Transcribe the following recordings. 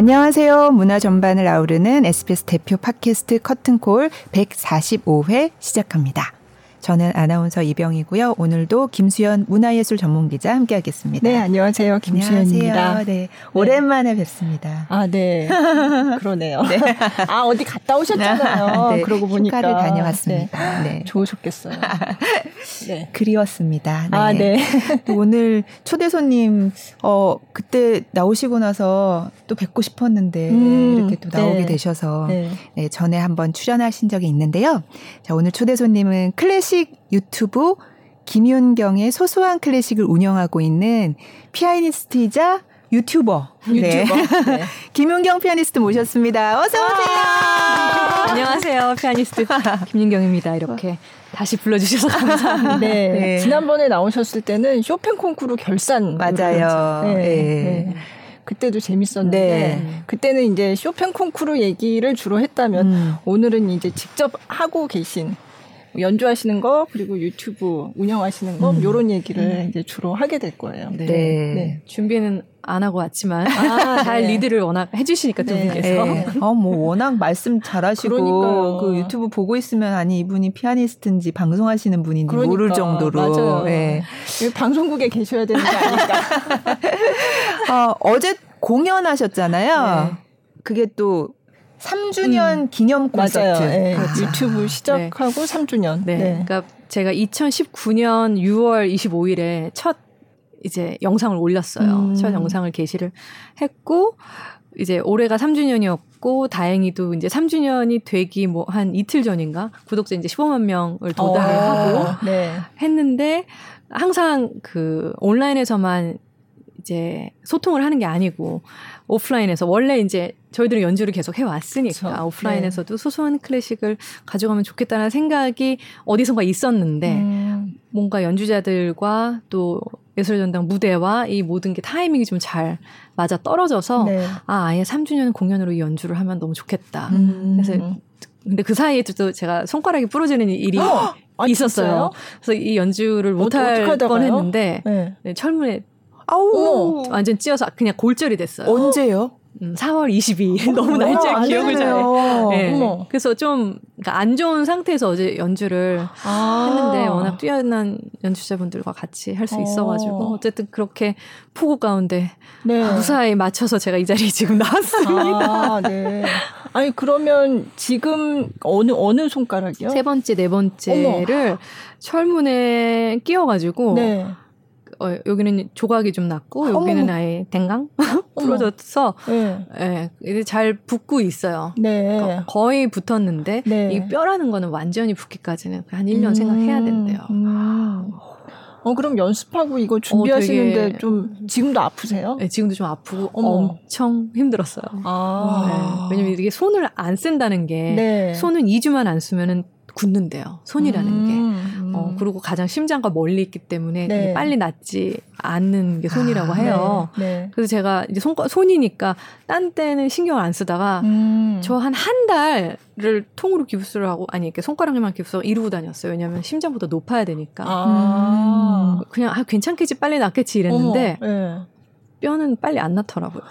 안녕하세요. 문화 전반을 아우르는 SBS 대표 팟캐스트 커튼콜 145회 시작합니다. 저는 아나운서 이병이고요. 오늘도 김수현 문화예술 전문 기자 함께 하겠습니다. 네, 안녕하세요. 김수현입니다. 안녕하세요. 네, 오랜만에 뵙습니다. 아, 네. 그러네요. 네. 아, 어디 갔다 오셨잖아요. 네, 그러고 보니까. 휴가를 다녀왔습니다. 네. 네. 좋으셨겠어요. 네. 그리웠습니다. 네. 아, 네. 오늘 초대 손님, 어, 그때 나오시고 나서 또 뵙고 싶었는데, 음, 이렇게 또 나오게 네. 되셔서, 네. 네, 전에 한번 출연하신 적이 있는데요. 자, 오늘 초대 손님은 클래식 클래식 유튜브 김윤경의 소소한 클래식을 운영하고 있는 피아니스트이자 유튜버. 네. 유튜버. 네. 네. 김윤경 피아니스트 모셨습니다. 어서 오세요. 아~ 안녕하세요. 피아니스트 김윤경입니다. 이렇게 다시 불러주셔서 감사합니다. 네. 네. 지난번에 나오셨을 때는 쇼팽 콩쿠르 결산 맞아요. 네. 네. 그때도 재밌었는데 네. 그때는 이제 쇼팽 콩쿠르 얘기를 주로 했다면 음. 오늘은 이제 직접 하고 계신 연주하시는 거 그리고 유튜브 운영하시는 거 음. 요런 얘기를 음. 이제 주로 하게 될 거예요. 네. 네. 네. 준비는 안 하고 왔지만 아, 잘 네. 리드를 워낙 해주시니까 두 네. 분께서 네. 어뭐 워낙 말씀 잘하시고 그러니까요. 그 유튜브 보고 있으면 아니 이분이 피아니스트인지 방송하시는 분인지 그러니까. 모를 정도로 맞아요. 네. 방송국에 계셔야 되는 게 아닐까. 어, 어제 공연하셨잖아요. 네. 그게 또 3주년 음. 기념 콘서트. 네. 그렇죠. 유튜브 시작하고 네. 3주년. 네. 네. 그러니까 제가 2019년 6월 25일에 첫 이제 영상을 올렸어요. 음. 첫 영상을 게시를 했고 이제 올해가 3주년이었고 다행히도 이제 3주년이 되기 뭐 한 이틀 전인가 구독자 이제 15만 명을 도달을 어. 하고 네. 했는데 항상 그 온라인에서만 이제 소통을 하는 게 아니고 오프라인에서 원래 이제 저희들은 연주를 계속 해왔으니까 그렇죠. 오프라인에서도 네. 소소한 클래식을 가져가면 좋겠다는 생각이 어디선가 있었는데 음. 뭔가 연주자들과 또 예술전당 무대와 이 모든 게 타이밍이 좀 잘 맞아 떨어져서 네. 아 아예 3주년 공연으로 이 연주를 하면 너무 좋겠다. 음. 그래서 근데 그 사이에도 제가 손가락이 부러지는 일이 아, 있었어요. 그래서 이 연주를 못할 뻔했는데 네. 네, 철문에 아우 완전 찧어서 그냥 골절이 됐어요. 언제요? 음, 4월 22일 너무 날짜 기억을 잘해. 네. 그래서 좀 그러니까 안 좋은 상태에서 어제 연주를 아~ 했는데 워낙 뛰어난 연주자분들과 같이 할 수 있어가지고 어. 어쨌든 그렇게 폭우 가운데 네. 무사히 맞춰서 제가 이 자리에 지금 나왔습니다. 아, 네. 아니 그러면 지금 어느 어느 손가락이요? 세 번째, 네 번째를 어머. 철문에 끼워가지고. 네. 어, 여기는 조각이 좀 났고 여기는. 아예 댕강 부러져서 예, 네, 잘 붙고 있어요. 네. 그러니까 거의 붙었는데 네. 이 뼈라는 거는 완전히 붙기까지는 한 1년 음. 생각해야 된대요. 음. 어 그럼 연습하고 이거 어, 준비하시는데 어, 좀 지금도 아프세요? 네, 지금도 좀 아프고 어머. 엄청 힘들었어요. 아. 네, 왜냐면 이게 손을 안 쓴다는 게 네. 손은 2주만 안 쓰면은 굳는데요. 손이라는 음, 게. 음. 어, 그리고 가장 심장과 멀리 있기 때문에 네. 빨리 낫지 않는 게 손이라고 아, 해요. 네, 네. 그래서 제가 이제 손, 손이니까 딴 때는 신경을 안 쓰다가 음. 저한 한 달을 통으로 기부스를 하고 아니 이렇게 손가락에만 기부스 이루고 다녔어요. 왜냐하면 심장보다 높아야 되니까. 아. 그냥 아, 괜찮겠지 빨리 낫겠지 이랬는데 어머, 네. 뼈는 빨리 안 낫더라고요.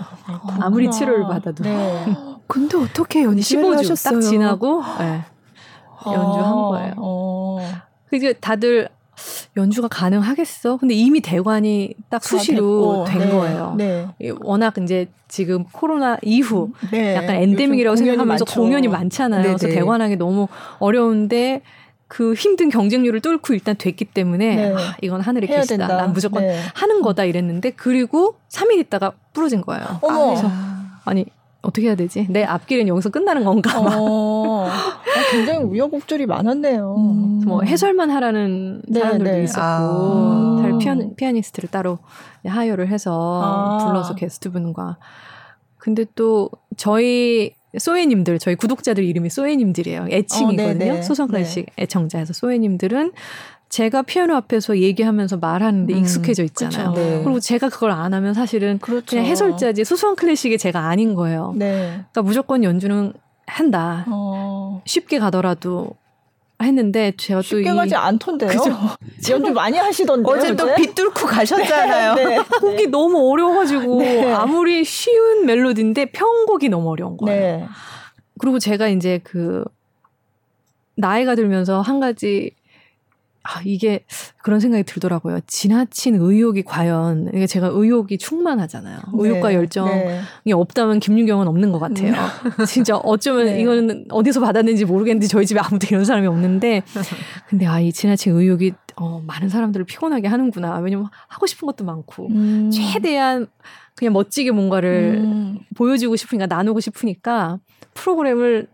아, 무리 치료를 받아도. 네. 근데 어떻게 연습을 하셨어요? 딱 지나고 네. 연주한 어, 거예요. 어. 그게 다들 연주가 가능하겠어? 근데 이미 대관이 딱 수시로 된 네, 거예요. 네. 워낙 이제 지금 코로나 이후 네, 약간 엔데믹이라고 생각하면서 많죠. 공연이 많잖아요. 그래서. 대관하기 너무 어려운데 그 힘든 경쟁률을 뚫고 일단 됐기 때문에 네. 아, 이건 하늘의 계시다. 난 무조건 네. 하는 거다 이랬는데 그리고 3일 있다가 부러진 거예요. 어머. 그래서 아니 어떻게 해야 되지? 내 앞길은 여기서 끝나는 건가? 어, 아, 굉장히 우여곡절이 많았네요. 음. 뭐 해설만 하라는 네, 사람들도 네. 있었고, 아. 피아니, 피아니스트를 따로 하여를 해서 아. 불러서 게스트분과. 근데 또 저희 소혜님들, 저희 구독자들 이름이 소혜님들이에요. 애칭이거든요. 어, 소성 클래식 네. 애청자에서 소혜님들은 제가 피아노 앞에서 얘기하면서 말하는데 음, 익숙해져 있잖아요. 네. 그리고 제가 그걸 안 하면 사실은 그렇죠. 그냥 해설자지 소소한 클래식이 제가 아닌 거예요. 네. 그러니까 무조건 연주는 한다. 어. 쉽게 가더라도 했는데 제가 또 쉽게 가지 않던데요. 그죠? 연주 많이 하시던데 어제 또 빗뚫고 가셨잖아요. 네, 네. 곡이 너무 어려워가지고 네. 아무리 쉬운 멜로디인데 편곡이 너무 어려운 거예요. 네. 그리고 제가 이제 그 나이가 들면서 한 가지 아, 이게 그런 생각이 들더라고요. 지나친 의욕이 과연 이게 제가 의욕이 충만하잖아요. 의욕과 네, 열정이 네. 없다면 김윤경은 없는 것 같아요. 음. 진짜 어쩌면 네. 이거는 어디서 받았는지 모르겠는데 저희 집에 아무도 이런 사람이 없는데 근데 아 이 지나친 의욕이 어, 많은 사람들을 피곤하게 하는구나. 왜냐면 하고 싶은 것도 많고 음. 최대한 그냥 멋지게 뭔가를 음. 보여주고 싶으니까 나누고 싶으니까 프로그램을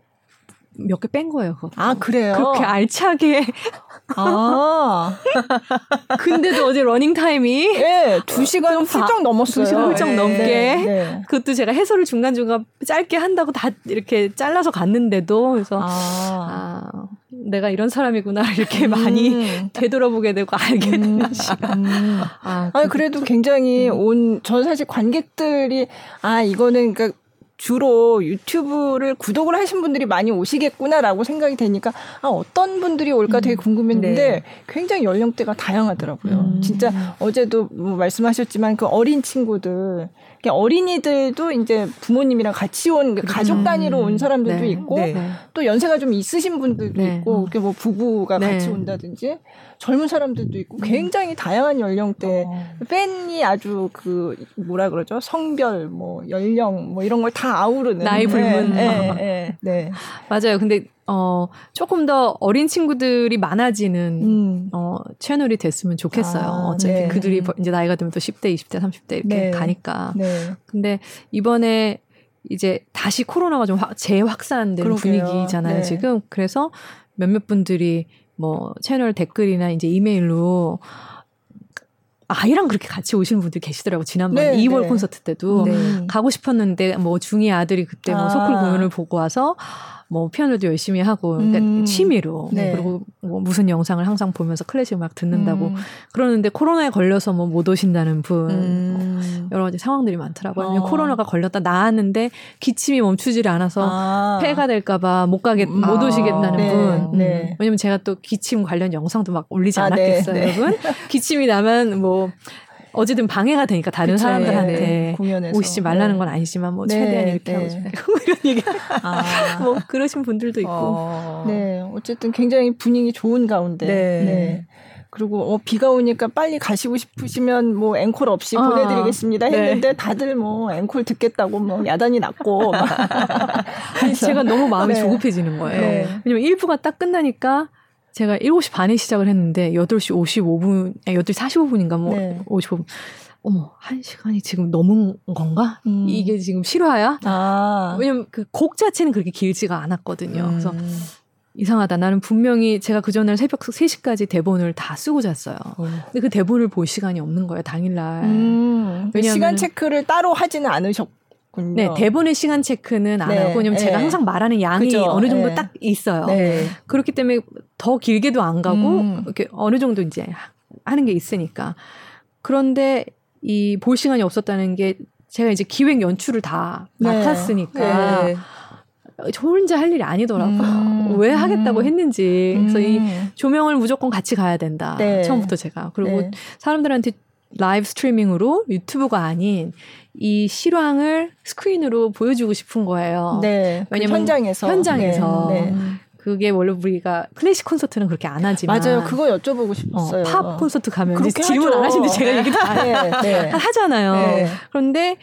몇 개 뺀 거예요. 그거. 아 그래요? 그렇게 알차게 아. 근데도 어제 러닝 타임이 네, 2시간 훌쩍 넘었어요. 2시간 훌쩍 네, 넘게. 네, 네. 그것도 제가 해설을 중간중간 짧게 한다고 다 이렇게 잘라서 갔는데도 그래서 아, 아 내가 이런 사람이구나 이렇게 음. 많이 되돌아보게 되고 알게 되는 음. 시간. 음. 아, 아니, 그래도 굉장히 온, 전 사실 관객들이 아, 이거는 그러니까 주로 유튜브를 구독을 하신 분들이 많이 오시겠구나라고 생각이 되니까 아 어떤 분들이 올까 되게 음. 궁금했는데 네. 굉장히 연령대가 다양하더라고요. 음. 진짜 어제도 뭐 말씀하셨지만 그 어린 친구들 어린이들도 이제 부모님이랑 같이 온 그렇죠. 가족 단위로 온 사람들도 네. 있고 네. 또 연세가 좀 있으신 분들도 네. 있고 이렇게 뭐 부부가 네. 같이 온다든지 젊은 사람들도 있고 음. 굉장히 다양한 연령대 어. 팬이 아주 그 뭐라 그러죠 성별 뭐 연령 뭐 이런 걸 다 아우르는 나이 불문 네, 네, 네, 맞아요 근데 어 조금 더 어린 친구들이 많아지는 음. 어 채널이 됐으면 좋겠어요 아, 어차피 네. 그들이 이제 나이가 들면 또 10대 20대 30대 이렇게 네. 가니까 네. 근데 이번에 이제 다시 코로나가 좀 재확산되는 분위기잖아요 지금 그래서 몇몇 분들이 뭐 채널 댓글이나 이제 이메일로 아이랑 그렇게 같이 오시는 분들 계시더라고 지난번 네, 2월 네. 콘서트 때도 네. 가고 싶었는데 뭐 중2 아들이 그때 뭐 아. 소쿨 공연을 보고 와서 뭐 피아노도 열심히 하고 그러니까 음. 취미로 네. 그리고 뭐 무슨 영상을 항상 보면서 클래식 음악 듣는다고 음. 그러는데 코로나에 걸려서 뭐 못 오신다는 분 음. 여러 가지 상황들이 많더라고요. 어. 코로나가 걸렸다 나았는데 기침이 멈추질 않아서 아. 폐가 될까봐 못 가겠 못 아. 오시겠다는 네. 분. 네. 왜냐면 제가 또 기침 관련 영상도 막 올리지 아, 네. 않았겠어요, 네. 여러분. 기침이 나면 뭐 어쨌든 방해가 되니까 다른 그쵸, 사람들한테 네, 공연에서. 오시지 말라는 네. 건 아니지만 뭐 최대한 네, 이렇게 하고 네. 뭐 이런 얘기 아. 뭐 그러신 분들도 있고 어. 네 어쨌든 굉장히 분위기 좋은 가운데 네. 네. 그리고 어, 비가 오니까 빨리 가시고 싶으시면 뭐 앵콜 없이 아, 보내드리겠습니다 네. 했는데 네. 다들 뭐 앵콜 듣겠다고 뭐 야단이 났고 제가 너무 마음이 네. 조급해지는 거예요. 네. 왜냐면 1부가 딱 끝나니까 제가 7시 반에 시작을 했는데 8시 55분, 아니 8시 45분인가 뭐 네. 55분. 어머, 한 시간이 지금 넘은 건가? 음. 이게 지금 실화야? 아. 왜냐면 그 곡 자체는 그렇게 길지가 않았거든요. 음. 그래서 이상하다. 나는 분명히 제가 그 전날 새벽 3시까지 대본을 다 쓰고 잤어요. 어. 근데 그 대본을 볼 시간이 없는 거예요, 당일날. 음. 왜냐면 시간 체크를 따로 하지는 않으셨 그렇군요. 네, 대본의 시간 체크는 안 네, 하고 왜냐면 네. 제가 항상 말하는 양이 그죠, 어느 정도 네. 딱 있어요. 네. 그렇기 때문에 더 길게도 안 가고 음. 이렇게 어느 정도 이제 하는 게 있으니까. 그런데 이 볼 시간이 없었다는 게 제가 이제 기획 연출을 다 네. 맡았으니까 네. 저 혼자 할 일이 아니더라고요. 음. 왜 하겠다고 했는지. 그래서 이 음. 조명을 무조건 같이 가야 된다. 처음부터 제가. 그리고 사람들한테 라이브 스트리밍으로 유튜브가 아닌 이 실황을 스크린으로 보여주고 싶은 거예요. 네. 그 왜냐면 그 현장에서 현장에서 네, 네. 그게 원래 우리가 클래식 콘서트는 그렇게 안 하지만 맞아요. 그거 여쭤보고 싶었어요. 어, 팝 콘서트 가면 질문 안 하시는데 제가 얘기 다 네, 네. 하잖아요. 네. 그런데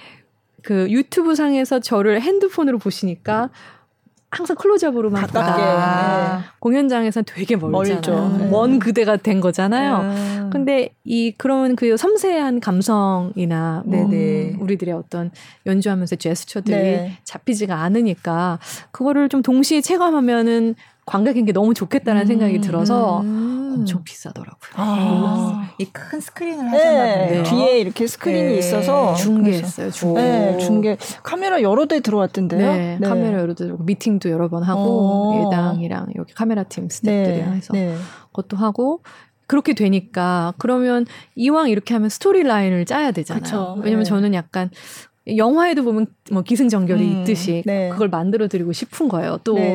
그 유튜브 상에서 저를 핸드폰으로 보시니까 항상 클로즈업으로만 가깝게 아, 네. 공연장에서는 되게 멀잖아요. 멀죠. 먼 그대가 된 거잖아요. 음. 근데 이 그런 그 섬세한 감성이나 뭐 우리들의 어떤 연주하면서 제스처들이 네. 잡히지가 않으니까 그거를 좀 동시에 체감하면은 관객에게 너무 좋겠다는 음. 생각이 들어서 음. 엄청 비싸더라고요. 아. 이큰 스크린을 하셨나 네. 뒤에 이렇게 스크린이 네. 있어서 중계했어요. 중계. 네, 중계. 카메라 여러 대 들어왔던데요. 네, 네. 카메라 여러 대 들어오고 미팅도 여러 번 하고 어. 예당이랑 여기 카메라 팀 스태프들이랑 네. 해서 네. 그것도 하고 그렇게 되니까 그러면 이왕 이렇게 하면 스토리 라인을 짜야 되잖아요. 그쵸. 왜냐면 저는 약간 영화에도 보면 뭐 기승전결이 음, 있듯이 네. 그걸 만들어 드리고 싶은 거예요. 또 네.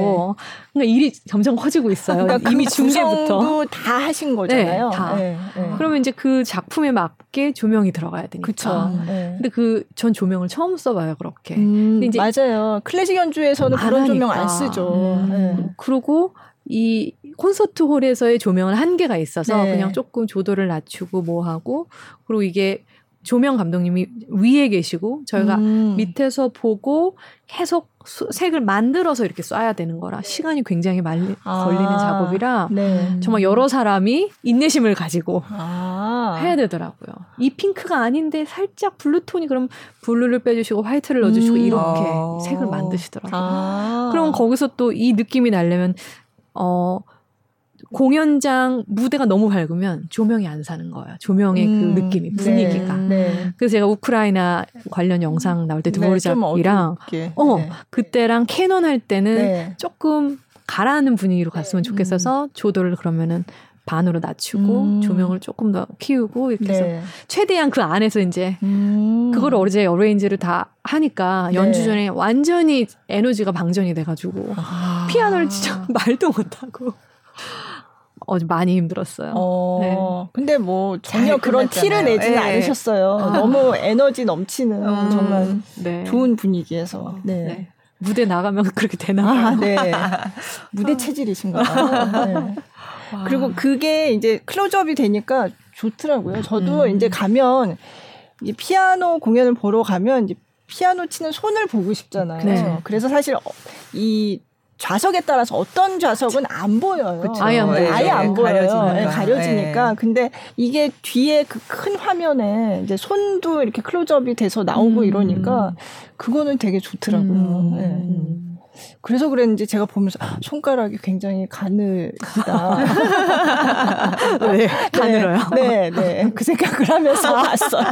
그러니까 일이 점점 커지고 있어요. 그러니까 이미 그 중계부터 다 하신 거잖아요. 네, 다. 네, 네. 그러면 이제 그 작품에 맞게 조명이 들어가야 되니까. 그쵸. 네. 근데 그 전 조명을 처음 써봐요 그렇게. 음, 근데 이제 맞아요. 클래식 연주에서는 그런 하니까. 조명 안 쓰죠. 음, 그리고 이 콘서트 홀에서의 조명은 한계가 있어서 그냥 조금 조도를 낮추고 뭐 하고 그리고 이게 조명 감독님이 위에 계시고 저희가 음. 밑에서 보고 계속 수, 색을 만들어서 이렇게 쏴야 되는 거라 시간이 굉장히 말리, 아. 걸리는 작업이라 네. 정말 여러 사람이 인내심을 가지고 아. 해야 되더라고요. 이 핑크가 아닌데 살짝 blue tone이 그럼 blue를 빼주시고 white를 넣어주시고 음. 이렇게 아. 색을 만드시더라고요. 아. 그럼 거기서 또 이 느낌이 나려면 어 공연장 무대가 너무 밝으면 조명이 안 사는 거예요. 조명의 그 음, 그 느낌이 분위기가. 네, 네. 그래서 제가 우크라이나 관련 영상 나올 때 드보르작이랑 네, 어 네. 그때랑 캐논 할 때는 네. 조금 가라앉는 분위기로 갔으면 네. 좋겠어서 음. 조도를 그러면은 반으로 낮추고 음. 조명을 조금 더 키우고 이렇게 해서 최대한 그 안에서 이제 음. 그걸 어제 arrange를 다 하니까 연주 전에 완전히 에너지가 방전이 돼가지고 아. 피아노를 진짜 말도 못하고 어, 많이 힘들었어요. 어, 네. 근데 뭐 전혀 그런 티를 내지는 네. 않으셨어요. 아. 너무 에너지 넘치는 음, 정말 네. 좋은 분위기에서. 네. 네. 무대 나가면 그렇게 되나 아, 네. 무대 체질이신가 봐요. 네. 그리고 그게 이제 클로즈업이 되니까 좋더라고요. 저도 음. 이제 가면 이 피아노 공연을 보러 가면 이제 피아노 치는 손을 보고 싶잖아요. 네. 그래서 사실 이 좌석에 따라서 어떤 좌석은 안 보여요. 그쵸. 아예 안 보여요. 아예 안 보여요. 가려지니까. 네, 가려지니까. 네. 근데 이게 뒤에 그 큰 화면에 이제 손도 이렇게 클로즈업이 돼서 나오고 음. 이러니까 그거는 되게 좋더라고요. 음. 네. 그래서 그랬는지 제가 보면서 손가락이 굉장히 가늘다. 네, 가늘어요. 네, 네, 네. 그 생각을 하면서 봤어요.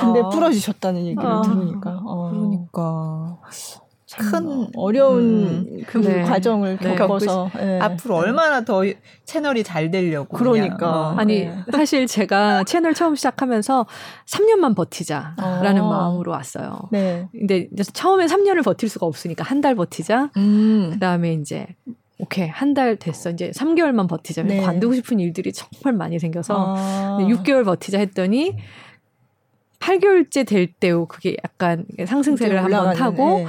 근데 어. 부러지셨다는 얘기를 어. 들으니까. 어. 그러니까. 큰 어려운 음, 그 네. 과정을 네. 겪어서 네. 앞으로 얼마나 더 채널이 잘 되려고 그러니까 어. 아니 네. 사실 제가 채널 처음 시작하면서 3년만 버티자라는 어. 마음으로 왔어요. 네. 근데 처음에 3년을 버틸 수가 없으니까 한 달 버티자. 음. 그다음에 이제 오케이 한 달 됐어 이제 3개월만 버티자. 네. 관두고 싶은 일들이 정말 많이 생겨서 아. 6개월 버티자 했더니 8개월째 될 때요. 그게 약간 상승세를 한번 타고 네.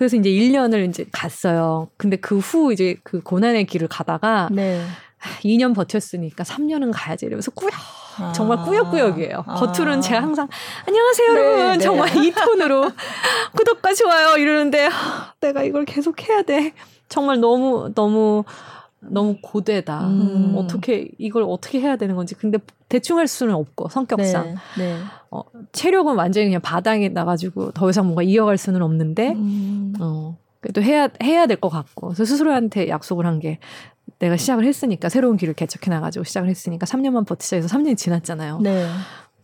그래서 이제 1년을 이제 갔어요. 근데 그 후 이제 그 고난의 길을 가다가 네. 2년 버텼으니까 3년은 가야지 이러면서 꾸역 아. 정말 꾸역꾸역이에요. 아. 겉으로는 제가 항상 안녕하세요 네, 여러분 네. 정말 이 톤으로 구독과 좋아요 이러는데 아, 내가 이걸 계속 해야 돼. 정말 너무 너무 너무 고되다. 음. 어떻게 이걸 어떻게 해야 되는 건지. 근데 대충 할 수는 없고 성격상 네, 네. 어, 체력은 완전히 그냥 바닥에 나가지고 더 이상 뭔가 이어갈 수는 없는데 음. 어, 그래도 해야 해야 될 것 같고 그래서 스스로한테 약속을 한 게 내가 시작을 했으니까 새로운 길을 개척해 나가지고 시작을 했으니까 3년만 버티자 해서 3년이 지났잖아요. 네.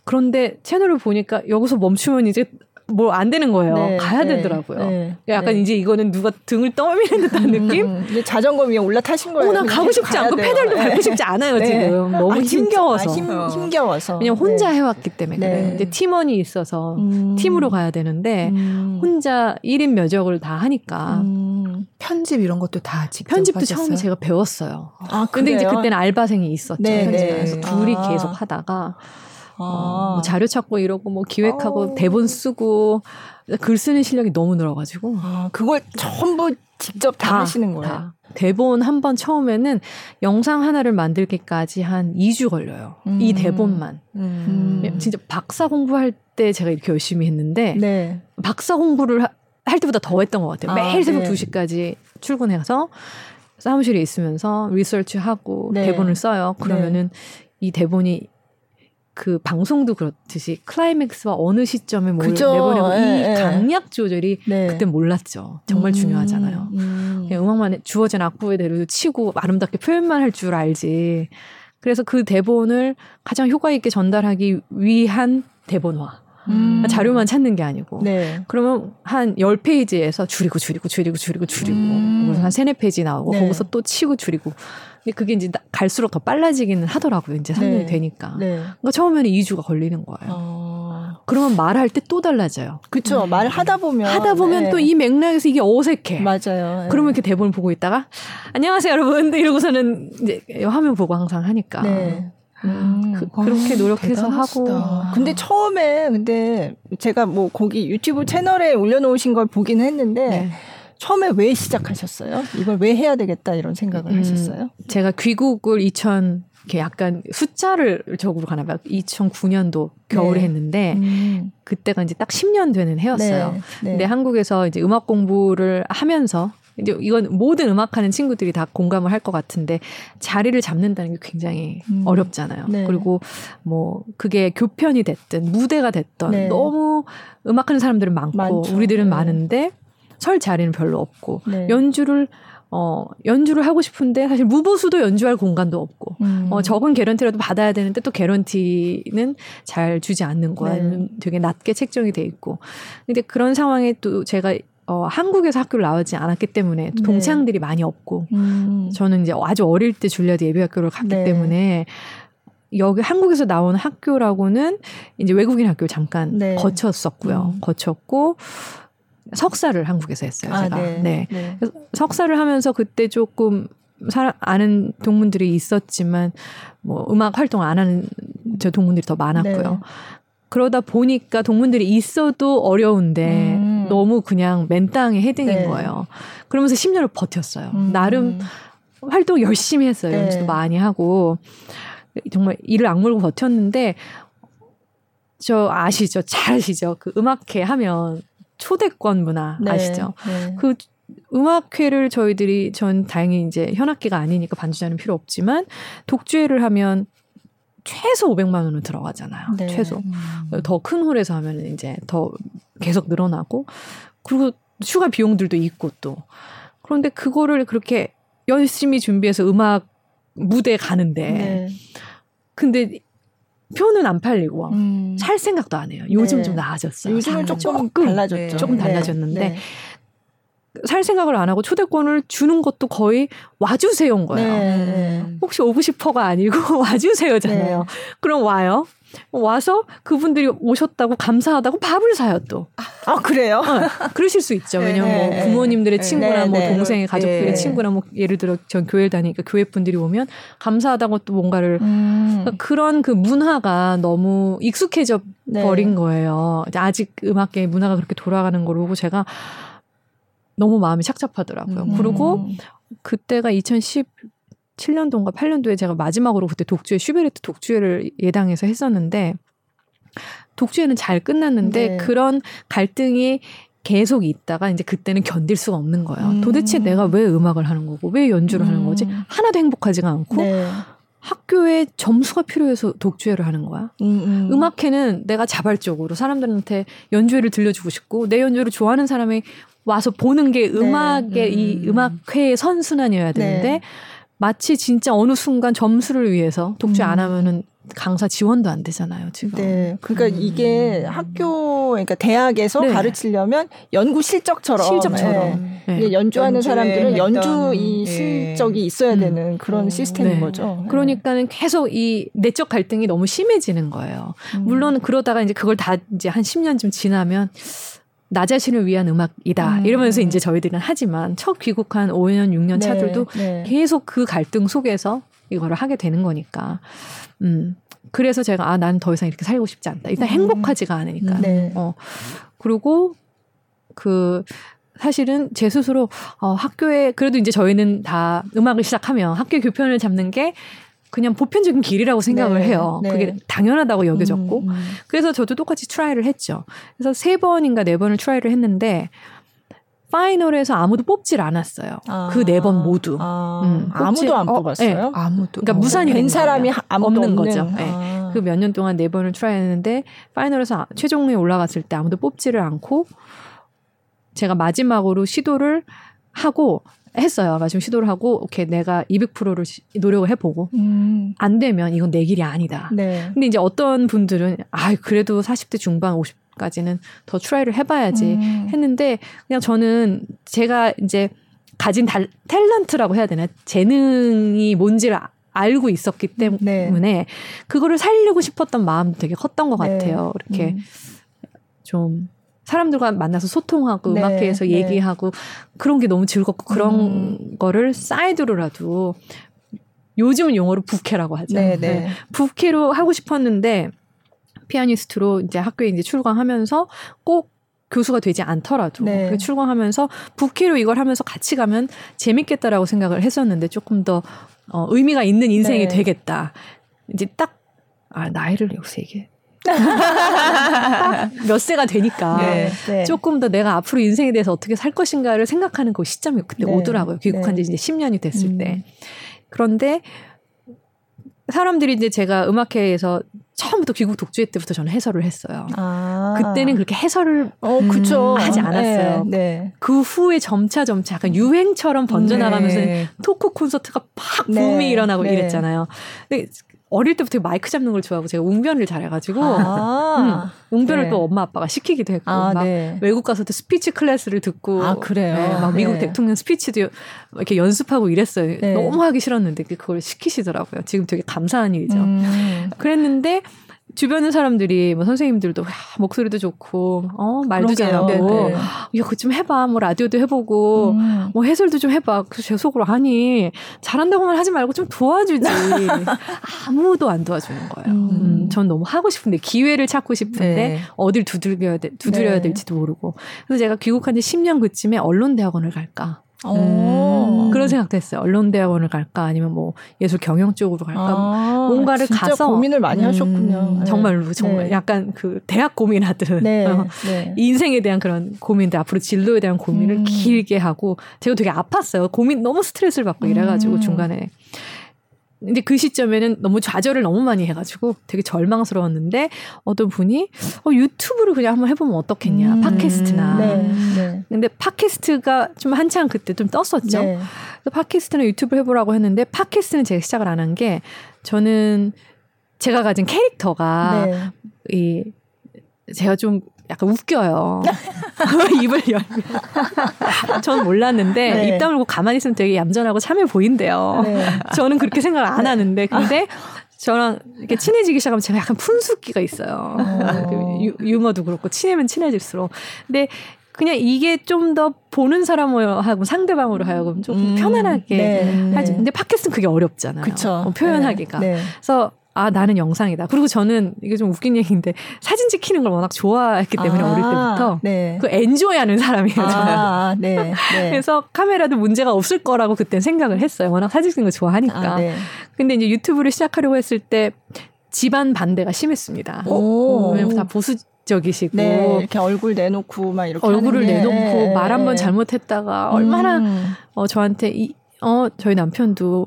그런데 채널을 보니까 여기서 멈추면 이제 뭐안 되는 거예요. 네, 가야 네, 되더라고요. 네, 약간 네. 이제 이거는 누가 등을 떠미는 듯한 음, 느낌? 음, 자전거 위에 올라타신 거예요. 어, 나 가고 싶지 않고 돼요. 페달도 밟고 싶지 않아요, 네. 지금. 너무 아, 힘겨워서. 아, 힘, 힘겨워서. 왜냐면 혼자 해왔기 때문에 그래 이제 팀원이 있어서 음. 팀으로 가야 되는데 음. 혼자 1인 몇역을 다 하니까. 음. 편집 이런 것도 다 직접 편집도 하셨어요? 처음에 제가 배웠어요. 아, 근데 이제 그때는 알바생이 있었죠. 네, 그래서 둘이 아. 계속 하다가 어, 아. 뭐 자료 찾고 이러고 뭐 기획하고 아. 대본 쓰고 글 쓰는 실력이 너무 늘어가지고 아, 그걸 전부 직접 다, 다 하시는 거예요. 다. 대본 한 번 처음에는 영상 하나를 만들기까지 한 2주 걸려요. 음. 이 대본만. 음. 음. 진짜 박사 공부할 때 제가 이렇게 열심히 했는데 네. 박사 공부를 하, 할 때보다 더 했던 것 같아요. 아, 매일 새벽 네. 2시까지 출근해서 사무실에 있으면서 리서치하고 네. 대본을 써요. 그러면은 네. 이 대본이 그 방송도 그렇듯이 클라이맥스와 어느 시점에 뭘 내보내고 예, 이 예. 강약 조절이 네. 그때 몰랐죠. 정말 음, 중요하잖아요. 음. 그냥 음악만 주어진 악보에 대로 치고 아름답게 표현만 할 줄 알지. 그래서 그 대본을 가장 효과 있게 전달하기 위한 대본화. 음. 자료만 찾는 게 아니고. 네. 그러면 한 10페이지에서 줄이고 줄이고 줄이고 줄이고 줄이고. 음. 한 3, 4페이지 나오고 네. 거기서 또 치고 줄이고. 근데 그게 이제 갈수록 더 빨라지기는 하더라고요. 이제 3년이 네. 되니까. 네. 그러니까 처음에는 2주가 걸리는 거예요. 어... 그러면 말할 때 또 달라져요. 그렇죠. 음. 말하다 보면 하다 보면 네. 또이 맥락에서 이게 어색해. 맞아요. 네. 그러면 이렇게 대본을 보고 있다가 안녕하세요 여러분 이러고서는 이제 화면 보고 항상 하니까. 네. 음, 그, 렇게 아, 노력해서 하고. 근데 처음에 근데 제가 뭐 거기 유튜브 채널에 올려놓으신 걸 보긴 했는데 네. 처음에 왜 시작하셨어요? 이걸 왜 해야 되겠다 이런 생각을 음, 하셨어요? 제가 귀국을 2000 이렇게 약간 숫자를 적으로 가나 봐요. 2009년도 겨울에 네. 했는데 음. 그때가 이제 딱 10년 되는 해였어요. 네. 네. 근데 한국에서 이제 음악 공부를 하면서 이제 이건 모든 음악하는 친구들이 다 공감을 할 것 같은데 자리를 잡는다는 게 굉장히 음. 어렵잖아요. 네. 그리고 뭐 그게 교편이 됐든 무대가 됐던 네. 너무 음악하는 사람들은 많고 많죠. 우리들은 네. 많은데 설 자리는 별로 없고 네. 연주를 어, 연주를 하고 싶은데 사실 무보수도 연주할 공간도 없고, 음. 어, 적은 개런티라도 받아야 되는데 또 개런티는 잘 주지 않는 거야. 네. 되게 낮게 책정이 돼 있고. 근데 그런 상황에 또 제가 어, 한국에서 학교를 나오지 않았기 때문에 네. 동창들이 많이 없고, 음. 저는 이제 아주 어릴 때 줄리아드 예비학교를 갔기 네. 때문에 여기 한국에서 나온 학교라고는 이제 외국인 학교 잠깐 네. 거쳤었고요. 음. 거쳤고, 석사를 한국에서 했어요. 아, 제가. 네. 네. 네. 석사를 하면서 그때 조금 사람 아는 동문들이 있었지만 뭐 음악 활동 안 하는 저 동문들이 더 많았고요. 네. 그러다 보니까 동문들이 있어도 어려운데 음. 너무 그냥 맨 땅에 헤딩인 네. 거예요. 그러면서 10년을 버텼어요. 음. 나름 활동 열심히 했어요. 네. 연주도 많이 하고 정말 이를 악물고 버텼는데 저 아시죠? 잘 아시죠? 그 음악회 하면 초대권 문화 네. 아시죠? 네. 그 음악회를 저희들이 전 다행히 이제 현악기가 아니니까 반주자는 필요 없지만 독주회를 하면 최소 500만 원은 들어가잖아요. 네. 최소. 음. 더큰 홀에서 하면 이제 더 계속 늘어나고 그리고 추가 비용들도 있고 또 그런데 그거를 그렇게 열심히 준비해서 음악 무대에 가는데 네. 근데 표는 안 팔리고 음. 살 생각도 안 해요. 요즘 네. 좀 나아졌어요. 요즘은 조금, 조금 달라졌죠. 조금 네. 달라졌는데 네. 살 생각을 안 하고 초대권을 주는 것도 거의 와주세요인 거예요. 네. 혹시 오고 싶어가 아니고 와주세요잖아요. 네. 그럼 와요. 와서 그분들이 오셨다고 감사하다고 밥을 사요 또. 아 그래요? 어, 그러실 수 있죠. 왜냐면 뭐 네. 부모님들의 친구나 네. 뭐 네. 동생의 가족들의 네. 친구나 뭐 예를 들어 전 교회를 다니니까 교회 분들이 오면 감사하다고 또 뭔가를 음. 그러니까 그런 그 문화가 너무 익숙해져 네. 버린 거예요. 아직 음악계 문화가 그렇게 돌아가는 걸 보고 제가 너무 마음이 착잡하더라고요. 음. 그리고 그때가 2010 7년도인가 8년도에 제가 마지막으로 그때 독주회 슈베르트 독주회를 예당해서 했었는데 독주회는 잘 끝났는데 네. 그런 갈등이 계속 있다가 이제 그때는 견딜 수가 없는 거예요. 음. 도대체 내가 왜 음악을 하는 거고 왜 연주를 음. 하는 거지? 하나도 행복하지가 않고 네. 학교에 점수가 필요해서 독주회를 하는 거야. 음, 음. 악회는 내가 자발적으로 사람들한테 연주회를 들려주고 싶고 내 연주를 좋아하는 사람이 와서 보는 게 네. 음악의 네. 이 음. 음악회의 선순환이어야 되는데 네. 마치 진짜 어느 순간 점수를 위해서 독주 음. 안 하면은 강사 지원도 안 되잖아요, 지금. 네. 그러니까 음. 이게 학교, 그러니까 대학에서 네. 가르치려면 연구 실적처럼. 실적처럼. 네. 네. 연주하는 사람들은 연주 이 네. 실적이 있어야 음. 되는 그런 음. 시스템인 네. 거죠. 네. 그러니까는 계속 이 내적 갈등이 너무 심해지는 거예요. 음. 물론 그러다가 이제 그걸 다 이제 한 10년쯤 지나면 나 자신을 위한 음악이다. 음. 이러면서 이제 저희들은 하지만 첫 귀국한 5년, 6년 네, 차들도 네. 계속 그 갈등 속에서 이거를 하게 되는 거니까. 음. 그래서 제가 아, 난 더 이상 이렇게 살고 싶지 않다. 일단 음. 행복하지가 않으니까. 네. 어. 그리고 그 사실은 제 스스로 어, 학교에 그래도 이제 저희는 다 음악을 시작하면 학교 교편을 잡는 게 그냥 보편적인 길이라고 생각을 네, 해요. 네. 그게 당연하다고 여겨졌고. 음, 음. 그래서 저도 똑같이 try를 했죠. 그래서 세 번인가 네 번을 try를 했는데 final에서 아무도 뽑질 않았어요. 아, 그네 번 모두. 아, 음, 아무도 안 어, 뽑았어요? 네, 아무도. 그러니까 어, 무산이 된 사람이 없는, 없는 거죠. 네. 아. 그몇 년 동안 네 번을 try했는데 final에서 최종에 올라갔을 때 아무도 뽑지를 않고 제가 마지막으로 시도를 하고 했어요. 마지막 시도를 하고 오케이 내가 200%를 노력을 해보고 음. 안 되면 이건 내 길이 아니다. 네. 근데 이제 어떤 분들은 아 그래도 40대 중반 50까지는 더 try를 해봐야지 음. 했는데 그냥 저는 제가 이제 가진 달, 탤런트라고 해야 되나 재능이 뭔지를 알고 있었기 때문에 네. 그거를 살리고 싶었던 마음도 되게 컸던 것 네. 같아요. 이렇게 음. 좀 사람들과 만나서 소통하고 네, 음악회에서 네. 얘기하고 그런 게 너무 즐겁고 그런 음. 거를 side로라도 요즘은 용어로 부캐라고 하죠. 네, 네. 네. 부캐로 하고 싶었는데 피아니스트로 이제 학교에 이제 출강하면서 꼭 교수가 되지 않더라도 네. 출강하면서 부캐로 이걸 하면서 같이 가면 재밌겠다라고 생각을 했었는데 조금 더 어, 의미가 있는 인생이 네. 되겠다. 이제 딱 아, 나이를 여기서 얘기해. 몇 세가 되니까 네, 네. 조금 더 내가 앞으로 인생에 대해서 어떻게 살 것인가를 생각하는 그 시점이 그때 네, 오더라고요. 귀국한 지 이제 10년이 됐을 음. 때. 그런데 사람들이 이제 제가 음악회에서 처음부터 귀국 독주회 때부터 저는 해설을 했어요. 아. 그때는 그렇게 해설을 어, 그쵸. 음, 하지 않았어요. 네, 네. 그 후에 점차 점차 약간 유행처럼 번져나가면서 네. 토크 콘서트가 팍 붐이 네. 일어나고 네. 이랬잖아요. 근데 어릴 때부터 마이크 잡는 걸 좋아하고 제가 웅변을 잘해가지고 아~ 응. 웅변을 네. 또 엄마 아빠가 시키기도 했고 아, 막 네. 외국 가서도 speech class를 듣고 아 그래요. 네, 막 미국 네. 대통령 speech도 이렇게 연습하고 이랬어요. 네. 너무 하기 싫었는데 그걸 시키시더라고요. 지금 되게 감사한 일이죠. 음. 그랬는데 주변의 사람들이 뭐 선생님들도 야, 목소리도 좋고 어 말도 잘하고 네, 네. 야 그거 좀 해봐 뭐 라디오도 해보고 음. 뭐 해설도 좀 해봐 그래서 제 속으로 아니 잘한다고만 하지 말고 좀 도와주지 아무도 안 도와주는 거예요. 음. 음, 전 너무 하고 싶은데 기회를 찾고 싶은데 네. 어딜 두들겨야 돼 두드려야 네. 될지도 모르고 그래서 제가 귀국한 지 10년 그쯤에 언론 대학원을 갈까 음. 그런 생각도 했어요. 언론대학원을 갈까 아니면 뭐 예술 경영 쪽으로 갈까 아, 뭔가를 가서 고민을 많이 음, 하셨군요. 네. 정말로 정말 네. 약간 그 대학 고민하듯 네. 어, 네. 인생에 대한 그런 고민들 앞으로 진로에 대한 고민을 음. 길게 하고 제가 되게 아팠어요. 고민 너무 스트레스를 받고 이래가지고 음. 중간에 근데 그 시점에는 너무 좌절을 너무 많이 해가지고 되게 절망스러웠는데 어떤 분이 어, 유튜브를 그냥 한번 해보면 어떻겠냐 음, 팟캐스트나 네, 네. 근데 팟캐스트가 좀 한창 그때 좀 떴었죠 네. 그래서 팟캐스트나 유튜브 해보라고 했는데 팟캐스트는 제가 시작을 안 한 게 저는 제가 가진 캐릭터가 네. 이 제가 좀 약간 웃겨요. 입을 열면. 전 몰랐는데 네. 입 다물고 가만히 있으면 되게 얌전하고 참해 보인대요. 네. 저는 그렇게 생각을 안 네. 하는데 근데 저랑 이렇게 친해지기 시작하면 제가 약간 푼숙기가 있어요. 어. 유, 머도 그렇고 친해면 친해질수록. 근데 그냥 이게 좀 더 보는 사람하고 상대방으로 하여금 좀 음, 편안하게 네, 하지. 네. 근데 팟캐스트는 그게 어렵잖아요. 그쵸. 어, 표현하기가. 네, 네. 그래서 아 나는 영상이다. 그리고 저는 이게 좀 웃긴 얘기인데 사진 찍히는 걸 워낙 좋아했기 때문에 아, 어릴 때부터 네. 그 엔조이하는 사람이에요. 아, 저는. 아, 네, 네. 그래서 카메라도 문제가 없을 거라고 그때 생각을 했어요. 워낙 사진 찍는 거 좋아하니까. 아, 네. 근데 이제 유튜브를 시작하려고 했을 때 집안 반대가 심했습니다. 오. 왜냐면 다 보수 적이시고 네, 이렇게 얼굴 내놓고 막 이렇게 얼굴을 내놓고 말 한 번 잘못했다가 얼마나 음. 어 저한테 이 어, 저희 남편도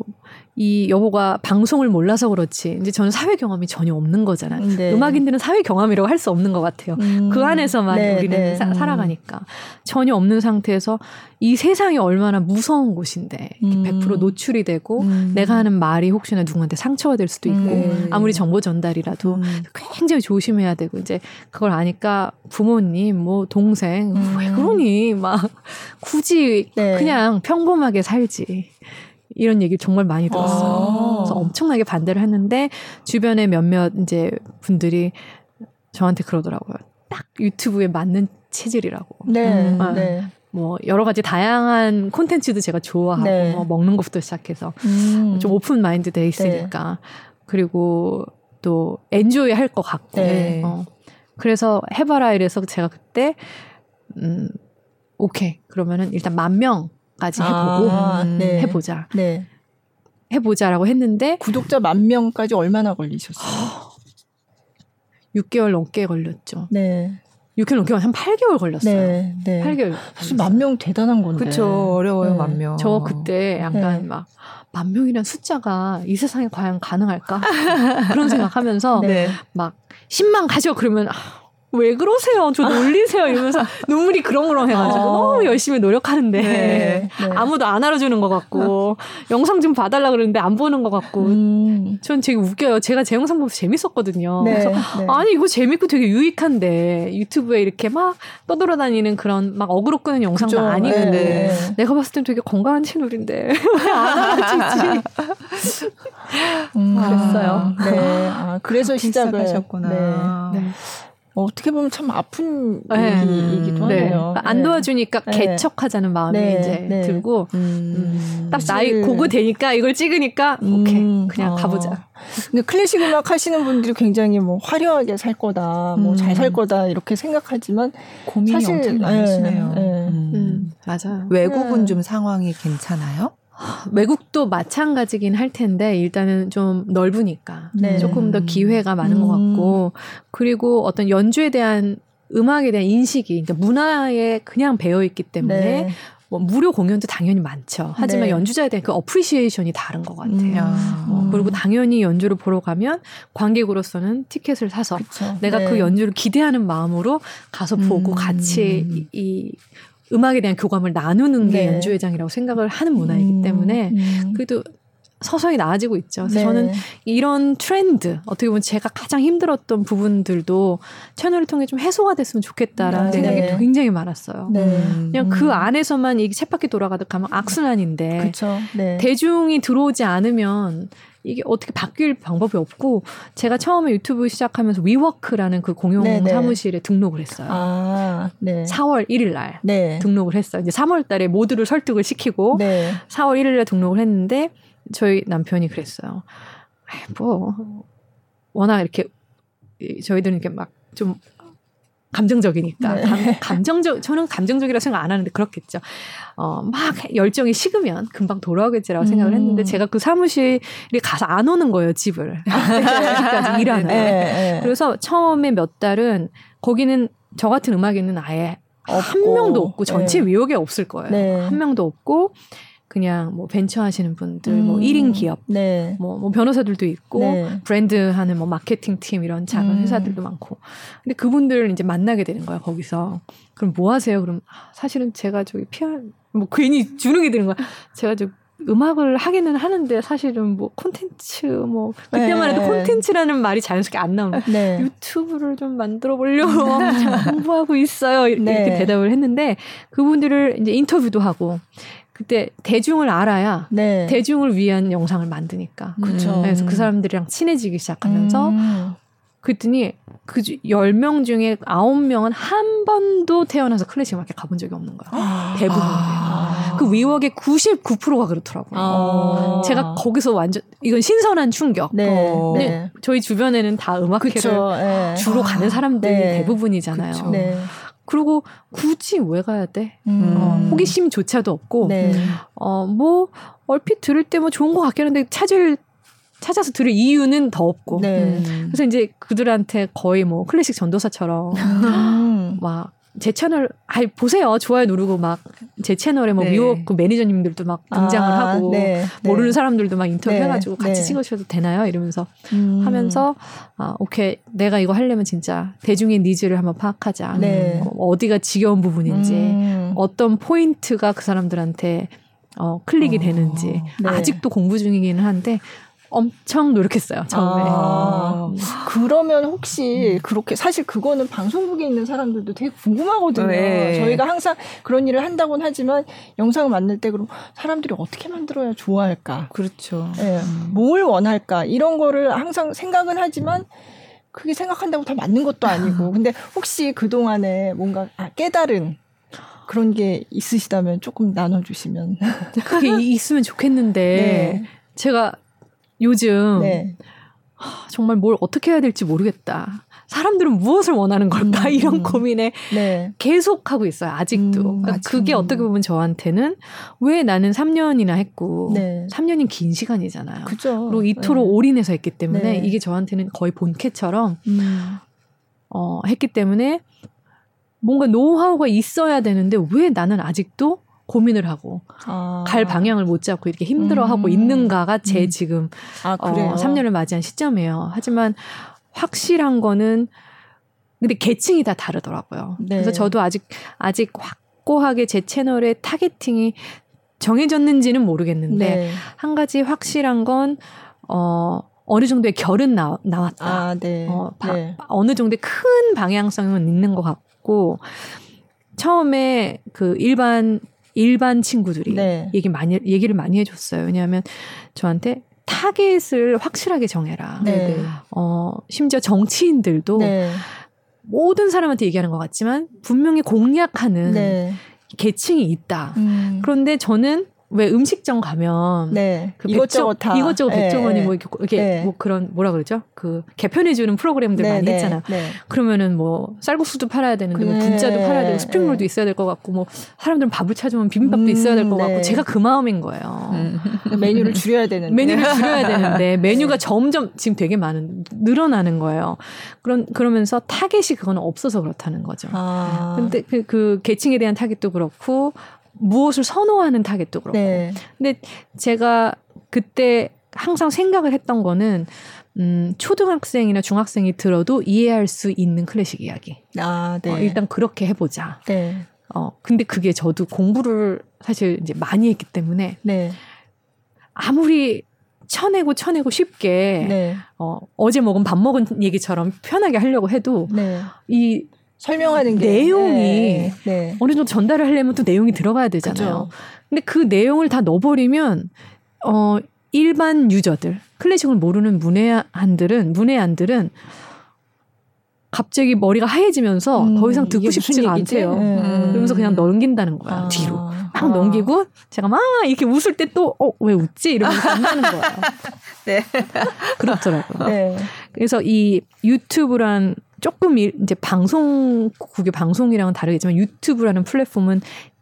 이 여보가 방송을 몰라서 그렇지 이제 저는 사회 경험이 전혀 없는 거잖아요. 네. 음악인들은 사회 경험이라고 할 수 없는 것 같아요. 음. 그 안에서만 네, 우리는 네. 사, 살아가니까 전혀 없는 상태에서 이 세상이 얼마나 무서운 곳인데 음. 100% 노출이 되고 음. 내가 하는 말이 혹시나 누구한테 상처가 될 수도 있고 음. 아무리 정보 전달이라도 음. 굉장히 조심해야 되고 이제 그걸 아니까 부모님 뭐 동생 왜 음. 그러니 막 굳이 네. 그냥 평범하게 살지. 이런 얘기 정말 많이 들었어요. 아. 그래서 엄청나게 반대를 했는데 주변에 몇몇 이제 분들이 저한테 그러더라고요. 딱 유튜브에 맞는 체질이라고. 네. 음. 네. 뭐 여러 가지 다양한 콘텐츠도 제가 좋아하고 네. 뭐 먹는 것부터 시작해서 음. 좀 오픈 마인드 돼 있으니까 네. 그리고 또 엔조이 할 것 같고 네. 어. 그래서 해봐라 이래서 제가 그때 음 오케이 그러면은 일단 만 명 까지 해보고 아, 네. 해보자. 네. 해보자라고 했는데 구독자 만 명까지 얼마나 걸리셨어요? 6개월 넘게 걸렸죠. 네. 6개월 넘게 한 8개월 걸렸어요. 네, 네. 8개월. 사실 만명 대단한 건데. 그렇죠. 어려워요, 네. 만 명. 저 그때 약간 네. 막만 명이란 숫자가 이 세상에 과연 가능할까? 그런 생각하면서 네. 막 10만 가죠 그러면 아, 왜 그러세요? 저 놀리세요? 이러면서 눈물이 그렁그렁 해가지고 어. 너무 열심히 노력하는데 네, 네. 아무도 안 알아주는 것 같고 영상 좀 봐달라 그러는데 안 보는 것 같고 음. 전 되게 웃겨요. 제가 제 영상 보면서 재밌었거든요. 네, 그래서 네. 아니 이거 재밌고 되게 유익한데 유튜브에 이렇게 막 떠돌아다니는 그런 막 어그로 끄는 영상도 그죠. 아니고 네. 내가 봤을 땐 되게 건강한 채널인데 왜안 알아주지? 음, 그랬어요. 네. 아, 그래서 시작을 하셨구나. 네. 어떻게 보면 참 아픈 네. 얘기이기도 네. 하네요. 안 네. 도와주니까 네. 개척하자는 마음이 네. 이제 네. 들고 음. 음. 딱 나이 고거 되니까 이걸 찍으니까 음. 오케이 그냥 어. 가보자. 근데 클래식 음악 하시는 분들이 굉장히 뭐 화려하게 살 거다, 뭐 잘살 음. 거다 이렇게 생각하지만 고민이 사실, 엄청 많으시네요. 음. 음. 맞아요. 외국은 좀 상황이 괜찮아요? 외국도 마찬가지긴 할 텐데 일단은 좀 넓으니까 네. 조금 더 기회가 많은 음. 것 같고 그리고 어떤 연주에 대한 음악에 대한 인식이 그러니까 문화에 그냥 배어 있기 때문에 네. 뭐 무료 공연도 당연히 많죠. 하지만 네. 연주자에 대한 그 appreciation이 다른 것 같아요. 음. 어, 그리고 당연히 연주를 보러 가면 관객으로서는 티켓을 사서 그쵸. 내가 그 네. 그 연주를 기대하는 마음으로 가서 보고 음. 같이 이, 이 음악에 대한 교감을 나누는 게 네. 연주회장이라고 생각을 하는 문화이기 음, 때문에 음. 그래도 서서히 나아지고 있죠. 그래서 네. 저는 이런 트렌드 어떻게 보면 제가 가장 힘들었던 부분들도 채널을 통해 좀 해소가 됐으면 좋겠다라는 네. 생각이 굉장히 많았어요. 네. 그냥 그 음. 안에서만 이 쳇바퀴 돌아가듯 가면 악순환인데. 네. 대중이 들어오지 않으면 이게 어떻게 바뀔 방법이 없고 제가 처음에 유튜브 시작하면서 위워크라는 그 공용 네네. 네. 사무실에 등록을 했어요. 아, 네. 4월 1일 날 네. 등록을 했어요. 이제 3월 달에 모두를 설득을 시키고 네. 4월 1일 날 등록을 했는데 저희 남편이 그랬어요. 뭐 워낙 이렇게 저희들은 이렇게 막 좀 감정적이니까 네. 감, 감정적 저는 감정적이라 생각 안 하는데 그렇겠죠. 어, 막 열정이 식으면 금방 돌아오겠지라고 음. 생각을 했는데 제가 그 사무실에 가서 안 오는 거예요 집을 여기까지 일하는. 네, 네. 그래서 처음에 몇 달은 거기는 저 같은 음악인은 아예 없고. 한 명도 없고 전체 네. 위역에 없을 거예요. 네. 한 명도 없고 그냥 뭐 벤처 하시는 분들, 뭐 음. 뭐 1인 기업, 네. 뭐, 뭐 변호사들도 있고, 네. 브랜드 하는 뭐 마케팅 팀 이런 작은 음. 회사들도 많고. 근데 그분들을 이제 만나게 되는 거야, 거기서. 그럼 뭐 하세요? 그럼 아, 사실은 제가 저기 PR, 뭐 괜히 주눅이 드는 거야. 제가 저 음악을 하기는 하는데 사실은 뭐 콘텐츠 뭐 그때만 해도 네. 콘텐츠라는 말이 자연스럽게 안 나오는 네. 유튜브를 좀 만들어 보려고 공부하고 있어요 이렇게 네. 대답을 했는데 그분들을 이제 인터뷰도 하고 그때 대중을 알아야 네. 대중을 위한 영상을 만드니까. 그렇죠. 그래서 그 사람들이랑 친해지기 시작하면서 음. 그랬더니 그 10명 중에 9명은 한 번도 태어나서 클래식 음악회 가본 적이 없는 거야. 아. 대부분. 아. 그 위웍의 99%가 그렇더라고요. 아. 제가 거기서 완전 이건 신선한 충격. 네. 어. 네. 저희 주변에는 다 음악회를 네. 주로 가는 사람들이 네. 대부분이잖아요. 그쵸. 네. 그리고 굳이 왜 가야 돼? 음. 어, 호기심조차도 없고, 네. 어, 뭐, 얼핏 들을 때 뭐 좋은 것 같긴 한데, 찾을, 찾아서 들을 이유는 더 없고. 네. 그래서 이제 그들한테 거의 뭐 클래식 전도사처럼, 음. 막, 제 채널 아 보세요 좋아요 누르고 막 제 채널에 뭐 네. 미국 그 매니저님들도 막 등장을 아, 하고 네, 네. 모르는 사람들도 막 인터뷰 네, 해가지고 같이 네. 찍으셔도 되나요 이러면서 음. 하면서 아 오케이 내가 이거 하려면 진짜 대중의 needs를 한번 파악하자 네. 어, 어디가 지겨운 부분인지 음. 어떤 포인트가 그 사람들한테 어 클릭이 어, 되는지 아직도 공부 중이기는 한데 엄청 노력했어요 처음에. 아, 그러면 혹시 음. 그렇게 사실 그거는 방송국에 있는 사람들도 되게 궁금하거든요. 네. 저희가 항상 그런 일을 한다고는 하지만 영상을 만들 때 그럼 사람들이 어떻게 만들어야 좋아할까? 그렇죠. 네. 음. 뭘 원할까? 이런 거를 항상 생각은 하지만 그게 생각한다고 다 맞는 것도 아니고. 근데 혹시 그 동안에 뭔가 아, 깨달은 그런 게 있으시다면 조금 나눠주시면. 그게 있으면 좋겠는데 네. 제가 요즘 네. 정말 뭘 어떻게 해야 될지 모르겠다. 사람들은 무엇을 원하는 걸까? 음, 이런 음. 고민에 네. 계속 하고 있어요. 아직도. 음, 그러니까 그게 어떻게 보면 저한테는 왜 나는 3년이나 했고 네. 3년이 긴 시간이잖아요. 그죠. 그리고 이토록 네. 올인해서 했기 때문에 네. 이게 저한테는 거의 본캐처럼 음. 어, 했기 때문에 뭔가 노하우가 있어야 되는데 왜 나는 아직도 고민을 하고 아. 갈 방향을 못 잡고 이렇게 힘들어하고 음. 있는가가 제 음. 지금 아, 어, 3년을 맞이한 시점이에요. 하지만 확실한 거는 근데 계층이 다 다르더라고요. 네. 그래서 저도 아직 아직 확고하게 제 채널의 타겟팅이 정해졌는지는 모르겠는데 네. 한 가지 확실한 건 어. 어느 정도의 결은 나, 나왔다. 아, 네. 어, 바, 네. 어느 정도의 큰 방향성은 있는 것 같고 처음에 그 일반 일반 친구들이 네. 얘기 많이 얘기를 많이 해줬어요. 왜냐하면 저한테 타겟을 확실하게 정해라. 네. 어 심지어 정치인들도 네. 모든 사람한테 얘기하는 것 같지만 분명히 공략하는 네. 계층이 있다. 음. 그런데 저는 왜 음식점 가면 네. 그 이것저것 다 이것저것 네. 백종원이 뭐 이렇게, 네. 뭐 그런 뭐라 그러죠? 그 개편해 주는 프로그램들 네. 많이 네. 했잖아요. 네. 그러면은 뭐 쌀국수도 팔아야 되는데 뭐 분짜도 팔아야 되고 스프링롤도 있어야 될 것 같고 뭐 사람들은 밥을 찾으면 비빔밥도 음, 있어야 될 것 같고 제가 그 마음인 거예요. 음. 메뉴를 줄여야 되는데 메뉴를 줄여야 되는데 메뉴가 점점 지금 되게 많이 늘어나는 거예요. 그런 그러면서 타겟이 그거는 없어서 그렇다는 거죠. 아. 근데 그, 그 계층에 대한 타겟도 그렇고 무엇을 선호하는 타겟도 그렇고. 네. 근데 제가 그때 항상 생각을 했던 거는 음, 초등학생이나 중학생이 들어도 이해할 수 있는 클래식 이야기. 아, 네. 어, 일단 그렇게 해보자. 네. 어, 근데 그게 저도 공부를 사실 이제 많이 했기 때문에 네. 아무리 쳐내고 쳐내고 쉽게 네. 어, 어제 먹은 밥 먹은 얘기처럼 편하게 하려고 해도 네. 이 설명하는 게 내용이 네, 네. 어느 정도 전달을 하려면 또 내용이 들어가야 되잖아요. 그쵸. 근데 그 내용을 다 넣어버리면 어 일반 유저들 클래식을 모르는 문외한들은 문외한들은 갑자기 머리가 하얘지면서 음, 더 이상 듣고 싶지가 않대요. 음. 그러면서 그냥 넘긴다는 거야 아. 뒤로 막 아. 넘기고 제가 막 이렇게 웃을 때 또 어 왜 웃지 이러면서 안다는 거예요. 네 그렇더라고요. 네. 그래서 이 유튜브란 조금 이제 방송국의 방송이랑은 다르겠지만 유튜브라는 플랫폼은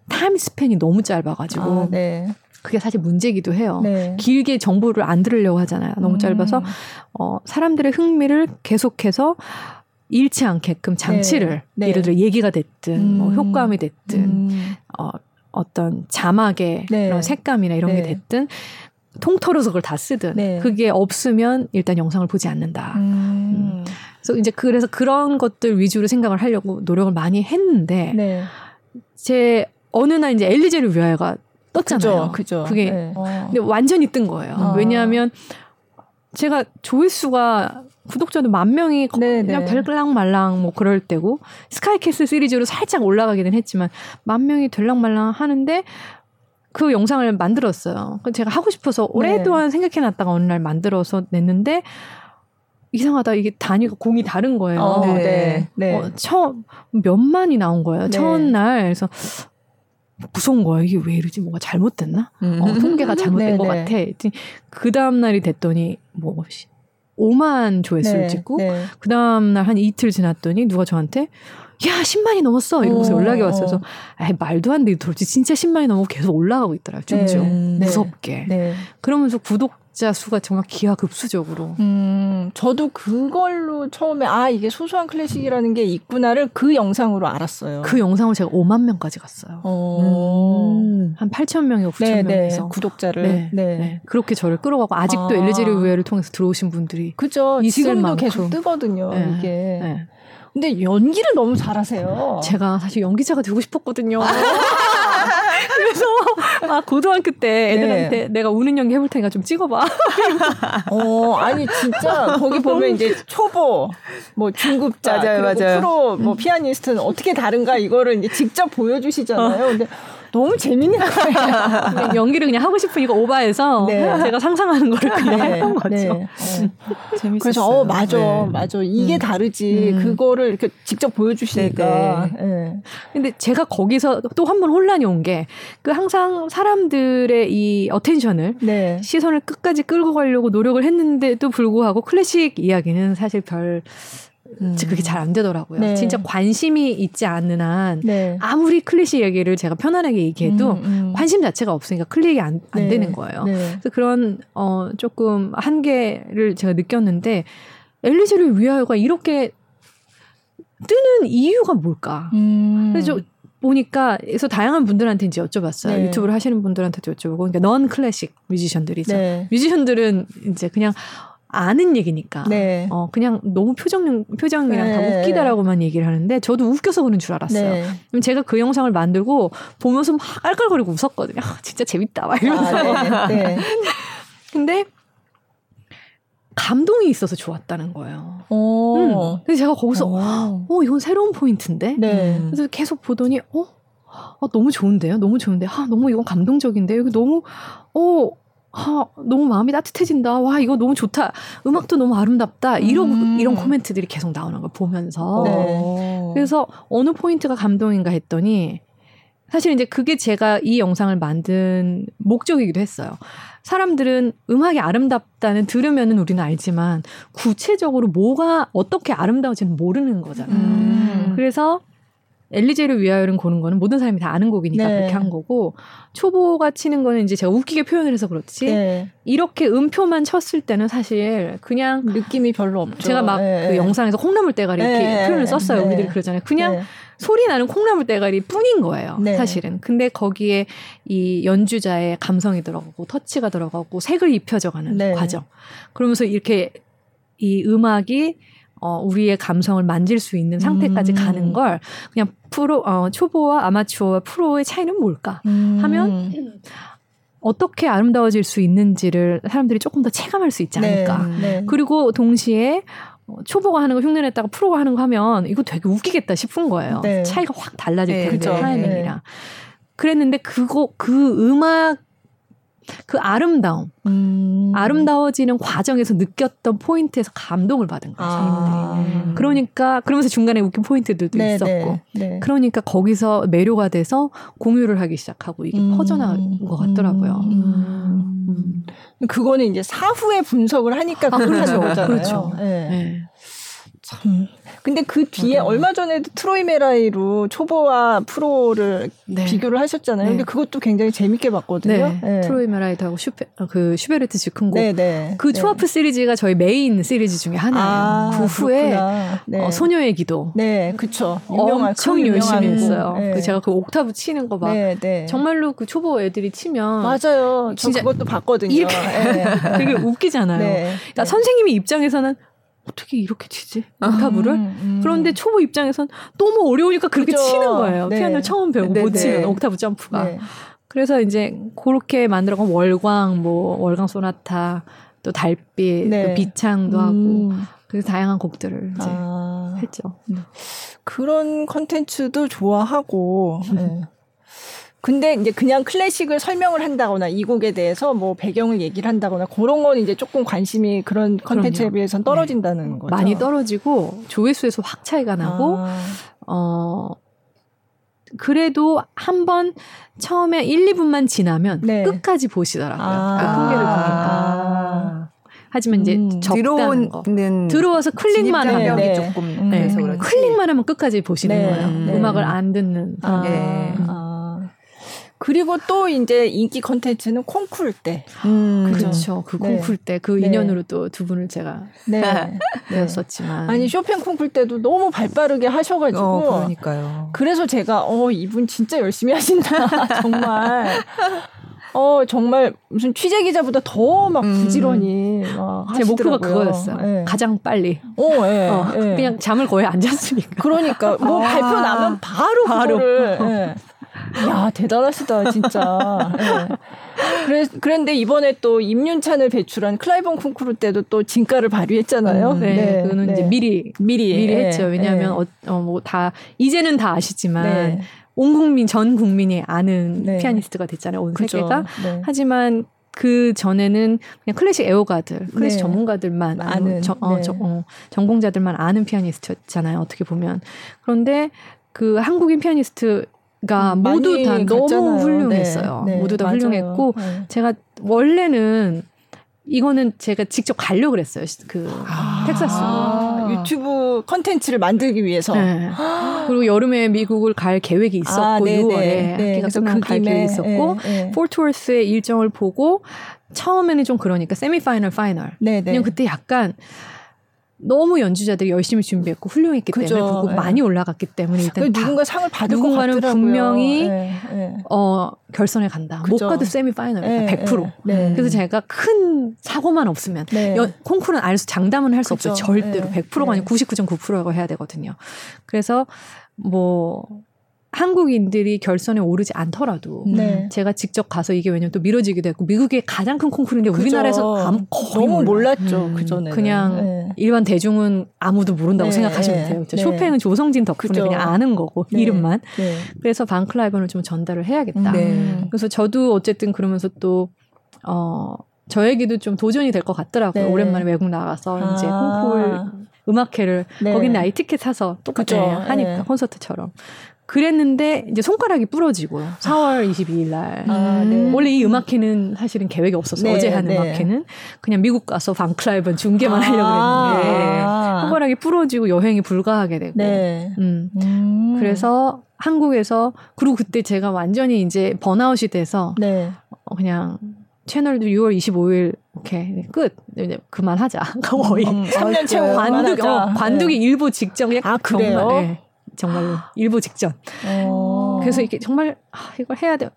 타임 스팬이 너무 짧아가지고 아, 네. 그게 사실 문제기도 해요. 네. 길게 정보를 안 들으려고 하잖아요. 너무 음. 짧아서 어 사람들의 흥미를 계속해서 잃지 않게끔 장치를 네. 예를 들어 얘기가 됐든 뭐 음. 뭐 효과음이 됐든 음. 어 어떤 자막의 네. 그런 색감이나 이런 게 네. 됐든 통틀어서 그걸 다 쓰든 네. 그게 없으면 일단 영상을 보지 않는다. 그래서 이제 그래서 그런 것들 위주로 생각을 하려고 노력을 많이 했는데 네. 제 어느 날 이제 엘리제를 위하여가 떴잖아요. 그죠. 그 게 네. 근데 완전히 뜬 거예요. 어. 왜냐하면 제가 조회수가 구독자도 만 명이 네, 그냥 네. 될랑 말랑 뭐 그럴 때고 스카이캐슬 시리즈로 살짝 올라가기는 했지만 만 명이 될랑 말랑 하는데 그 영상을 만들었어요. 제가 하고 싶어서 오랫동안 네. 생각해놨다가 어느 날 만들어서 냈는데 이상하다 이게 단위가 공이 다른 거예요. 어, 네. 네. 어, 처음 몇만이 나온 거예요. 네. 첫날 그래서 무서운 거예요. 이게 왜 이러지? 뭔가 잘못됐나? 음. 어, 통계가 잘못된 네, 것 네. 같아. 그 다음 날이 됐더니 뭐 5만 조회수를 네, 찍고 네. 그 다음 날 한 이틀 지났더니 누가 저한테 야 10만이 넘었어 이러면서 오, 연락이 왔어서 아 말도 안 돼. 도대체 진짜 10만이 넘고 계속 올라가고 있더라고요. 쭉쭉 네, 무섭게. 그러면서 구독 구 독자 수가 정말 기하급수적으로. 음, 저도 그걸로 처음에 아 이게 소소한 클래식이라는 게 있구나를 그 영상으로 알았어요. 그 영상을 제가 5만 명까지 갔어요. 어... 음, 한 8천 명이 9천 네, 명에서 네, 구독자를 네, 네. 네, 그렇게 저를 끌어가고 아직도 아... 엘리제리 우회를 통해서 들어오신 분들이 그죠. 지금도 만큼. 계속 뜨거든요. 네, 이게. 네. 근데 연기를 너무 잘하세요. 제가 사실 연기자가 되고 싶었거든요. 그래서 막 고등학교 때 애들한테 네. 내가 우는 연기 해볼 테니까 좀 찍어봐. 어, 아니 진짜 거기 보면 이제 초보, 뭐 중급자, 맞아요, 맞아요. 프로, 뭐 피아니스트는 어떻게 다른가 이거를 이제 직접 보여주시잖아요. 어. 근데 너무 재밌는 거예요. 연기를 그냥 하고 싶으니까 오바해서 네. 제가 상상하는 거를 그냥 네. 했던 거죠. 네. 어. 재밌었어요. 그래서 어 맞아, 네. 맞아. 이게 음. 다르지. 음. 그거를 이렇게 직접 보여주시니까. 네. 네. 근데 제가 거기서 또 한 번 혼란이 온 게 그 항상 사람들의 이 attention을 네. 시선을 끝까지 끌고 가려고 노력을 했는데도 불구하고 클래식 이야기는 사실 별 음. 그게 잘 안 되더라고요. 네. 진짜 관심이 있지 않는 한 네. 아무리 클래식 얘기를 제가 편안하게 얘기해도 음, 음. 관심 자체가 없으니까 클릭이 안, 안 네. 되는 거예요. 네. 그래서 그런 어 조금 한계를 제가 느꼈는데 엘리제를 위하여가 이렇게 뜨는 이유가 뭘까? 음. 그래서 보니까 그래서 다양한 분들한테 이제 여쭤봤어요. 네. 유튜브를 하시는 분들한테도 여쭤보고 그러니까 넌 클래식 뮤지션들이죠. 네. 뮤지션들은 이제 그냥 아는 얘기니까. 네. 어, 그냥 너무 표정, 표정이랑 네. 다 웃기다라고만 얘기를 하는데 저도 웃겨서 그런 줄 알았어요. 네. 그럼 제가 그 영상을 만들고 보면서 막 깔깔거리고 웃었거든요. 아, 진짜 재밌다. 막 이러면서. 아, 네. 네. 근데 감동이 있어서 좋았다는 거예요. 오. 음. 그래서 제가 거기서, 오. 어, 이건 새로운 포인트인데? 네. 그래서 계속 보더니, 어? 아, 너무 좋은데요? 너무 좋은데? 아, 너무 이건 감동적인데? 여기 너무, 어, 아, 너무 마음이 따뜻해진다. 와, 이거 너무 좋다. 음악도 너무 아름답다. 이런, 음. 이런 코멘트들이 계속 나오는 걸 보면서. 네. 그래서 어느 포인트가 감동인가 했더니 사실 이제 그게 제가 이 영상을 만든 목적이기도 했어요. 사람들은 음악이 아름답다는 들으면은 우리는 알지만 구체적으로 뭐가 어떻게 아름다운지는 모르는 거잖아요. 음. 그래서 엘리제를 위하여는 고른 거는 모든 사람이 다 아는 곡이니까 네. 그렇게 한 거고 초보가 치는 거는 이제 제가 웃기게 표현을 해서 그렇지 네. 이렇게 음표만 쳤을 때는 사실 그냥 느낌이 별로 없죠. 제가 막그 네. 영상에서 콩나물 대가리 이렇게 네. 표현을 썼어요. 네. 우리들이 그러잖아요. 그냥 네. 소리 나는 콩나물 대가리 뿐인 거예요. 사실은. 근데 거기에 이 연주자의 감성이 들어가고 터치가 들어가고 색을 입혀져가는 과정. 그러면서 이렇게 이 음악이 어, 우리의 감성을 만질 수 있는 상태까지 음. 가는 걸 그냥 프로, 어, 초보와 아마추어와 프로의 차이는 뭘까 음. 하면 어떻게 아름다워질 수 있는지를 사람들이 조금 더 체감할 수 있지 않을까. 네, 네. 그리고 동시에 어, 초보가 하는 거 흉내냈다가 프로가 하는 거 하면 이거 되게 웃기겠다 싶은 거예요. 네. 차이가 확 달라질 네, 텐데 타이밍이랑. 네. 그랬는데 그거 그 음악 그 아름다움, 음. 아름다워지는 과정에서 느꼈던 포인트에서 감동을 받은 거예요. 아. 그러니까 그러면서 중간에 웃긴 포인트들도 네, 있었고, 네, 네. 그러니까 거기서 매료가 돼서 공유를 하기 시작하고 이게 음. 퍼져나간 것 같더라고요. 음. 음. 그거는 이제 사후에 분석을 하니까 아, 그렇죠. 그렇죠. 네. 네. 참. 근데 그 뒤에 맞아요. 얼마 전에도 트로이메라이로 초보와 프로를 네. 비교를 하셨잖아요. 네. 근데 그것도 굉장히 재밌게 봤거든요. 네. 네. 트로이 메라이트하고 슈페 어, 그 슈베르트 즉흥곡 네, 네. 그 초와프 시리즈가 저희 메인 시리즈 중에 하나예요. 아, 그 후에 어, 소녀의 기도. 네, 그렇죠. 엄청 열심히 했어요. 그 제가 그 옥타브 치는 거 막 정말로 그 초보 애들이 치면 맞아요. 진짜 그것도 봤거든요. 이렇게 되게 웃기잖아요. 그러니까 선생님이 입장에서는 어떻게 이렇게 치지? 옥타브를? 음, 음. 그런데 초보 입장에선 너무 어려우니까 그렇게 그죠. 치는 거예요. 네. 피아노를 처음 배우고 네, 못 네. 치면 옥타브 점프가. 네. 그래서 이제 그렇게 만들어간 월광, 뭐 월광 소나타, 또 달빛, 네. 또 비창도 음. 하고 그래서 다양한 곡들을 이제 아. 했죠. 네. 그런 컨텐츠도 좋아하고. 네. 근데 이제 그냥 클래식을 설명을 한다거나 이 곡에 대해서 뭐 배경을 얘기를 한다거나 그런 건 이제 조금 관심이 그런 컨텐츠에 비해서는 떨어진다는 네. 거죠. 많이 떨어지고 조회수에서 확 차이가 나고 아. 어 그래도 한 번 처음에 1, 2분만 지나면 네. 끝까지 보시더라고요. 아. 그 통계를 보니까. 하지만 이제 음, 거. 들어와서 클릭만 하면 네. 조금 네. 네. 클릭만 하면 끝까지 보시는 네. 거예요. 네. 음악을 안 듣는. 아. 네. 아. 그리고 또 이제 인기 컨텐츠는 콩쿨 때. 음, 그렇죠. 그 네. 콩쿨 때 그 인연으로 또 두 분을 제가 네. 배웠었지만. 아니 쇼팽 콩쿨 때도 너무 발빠르게 하셔가지고. 어, 그러니까요. 그래서 제가 어 이분 진짜 열심히 하신다 정말. 어 정말 무슨 취재 기자보다 더막 음. 부지런히 음. 막 제 목표가 그거였어요. 네. 가장 빨리. 어, 네, 어 네. 그냥 잠을 거의 안 잤으니까. 그러니까 뭐 아. 발표 나면 바로 바로. 그거를. 야 대단하시다 진짜. 네. 그래, 그런데 이번에 또 임윤찬을 배출한 클라이번 콩쿠르 때도 또 진가를 발휘했잖아요. 음, 네, 네, 그거는 네. 이제 미리 미리 미리 네, 했죠. 왜냐하면 네. 어, 어, 뭐 다 이제는 다 아시지만. 네. 온 국민 전 국민이 아는 네. 피아니스트가 됐잖아요. 온 그죠. 세계가. 하지만 그 전에는 그냥 클래식 애호가들, 클래식 네. 전문가들만 아는 저, 어, 네. 저, 어, 전공자들만 아는 피아니스트였잖아요. 어떻게 보면 그런데 그 한국인 피아니스트 가 음, 모두 다 너무 훌륭했어요. 네, 네, 모두 다 맞아요. 훌륭했고 네. 제가 원래는 이거는 제가 직접 가려고 그랬어요. 그 아, 텍사스 아, 유튜브 컨텐츠를 만들기 위해서. 네. 그리고 여름에 미국을 갈 계획이 있었고 아, 6월에 네, 학기가 끝나면 갈 계획이 있었고 포트워스의 일정을 보고 처음에는 좀 그러니까 세미 파이널 파이널. 그냥 그때 약간 너무 연주자들이 열심히 준비했고 훌륭했기 그죠. 때문에 그리고 네. 많이 올라갔기 때문에 일단 누군가 상을 받을 누군가는 분명히 네. 네. 어 결선에 간다. 그죠. 못 가도 세미 파이널 네. 100%. 네. 그래서 제가 큰 사고만 없으면 네. 연, 콩쿠르는 알수 장담은 할 수 없어요. 절대로 100%가 아니고 99.9%라고 해야 되거든요. 그래서 뭐 한국인들이 결선에 오르지 않더라도 네. 제가 직접 가서 이게 왜냐면 또 미뤄지기도 했고 미국의 가장 큰 콩쿠르인데 그죠. 우리나라에서 너무 몰랐죠 음. 그 전에 그냥 네. 일반 대중은 아무도 모른다고 네. 생각하시면 돼요. 네. 쇼팽은 조성진 덕분에 그죠. 그냥 아는 거고 네. 이름만. 네. 그래서 방클라이번을 좀 전달을 해야겠다. 그래서 저도 어쨌든 그러면서 또 어 저에게도 좀 도전이 될 것 같더라고요. 네. 오랜만에 외국 나가서 아. 이제 콩쿨 음악회를 네. 거기는 아예 티켓 사서 똑같이 하니까 네. 콘서트처럼. 그랬는데 이제 손가락이 부러지고 4월 22일 날 아, 네. 원래 이 음악회는 사실은 계획이 없었어 네, 어제 하는 네. 음악회는 그냥 미국 가서 방클라이브 중계만 아, 하려고 했는데 아. 손가락이 부러지고 여행이 불가하게 되고 네. 음. 음. 그래서 한국에서 그리고 그때 제가 완전히 이제 번아웃이 돼서 네. 어, 그냥 채널도 6월 25일 오케이 끝 이제 그만하자 거의 음, 3년 채워 관두기 어, 관두기 네. 일부 직전 그냥 아 그래요? 네, 정말로 일부 직전 어. 그래서 이게 정말 아, 이걸 해야 돼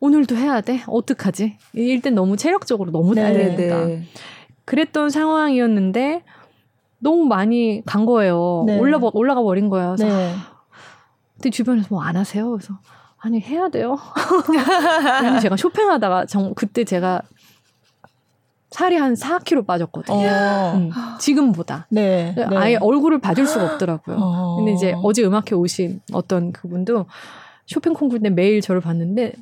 오늘도 해야 돼 어떡하지 일단 너무 체력적으로 너무 딸리니까 네, 네. 그랬던 상황이었는데 너무 많이 간 거예요 네. 올라 올라가 버린 거예요 그래서 네. 근데 주변에서 뭐 안 하세요 그래서 아니 해야 돼요. 제가 쇼핑하다가 정 그때 제가 살이 한 4kg 빠졌거든요. 어. 음, 지금보다. 네, 네, 아예 얼굴을 봐줄 수가 없더라고요. 어. 근데 이제 어제 음악회 오신 어떤 그분도 쇼팽 콩쿠르 때 매일 저를 봤는데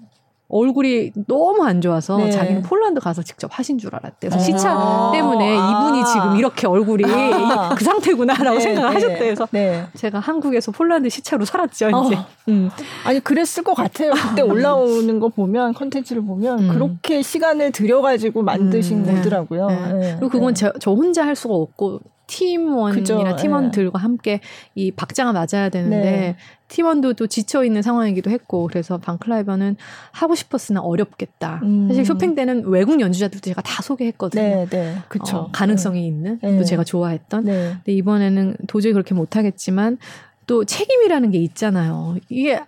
얼굴이 너무 안 좋아서 네. 자기는 폴란드 가서 직접 하신 줄 알았대. 그래서 시차 아~ 때문에 이분이 지금 이렇게 얼굴이 아~ 그 상태구나라고 네, 생각을 네, 하셨대. 그래서 네. 제가 한국에서 폴란드 시차로 살았죠, 이제. 어. 음. 아니, 그랬을 것 같아요. 그때 올라오는 거 보면, 컨텐츠를 보면, 음. 그렇게 시간을 들여가지고 만드신 음, 네. 거더라고요. 네. 그리고 그건 저, 저 혼자 할 수가 없고, 팀원이나 팀원들과 네. 함께 이 박자가 맞아야 되는데 네. 팀원도 또 지쳐 있는 상황이기도 했고 그래서 방클라이버는 하고 싶었으나 어렵겠다. 음. 사실 쇼핑 때는 외국 연주자들도 제가 다 소개했거든요. 네, 네. 그쵸. 어, 가능성이 네. 있는 또 네. 제가 좋아했던. 네. 근데 이번에는 도저히 그렇게 못하겠지만 또 책임이라는 게 있잖아요. 이게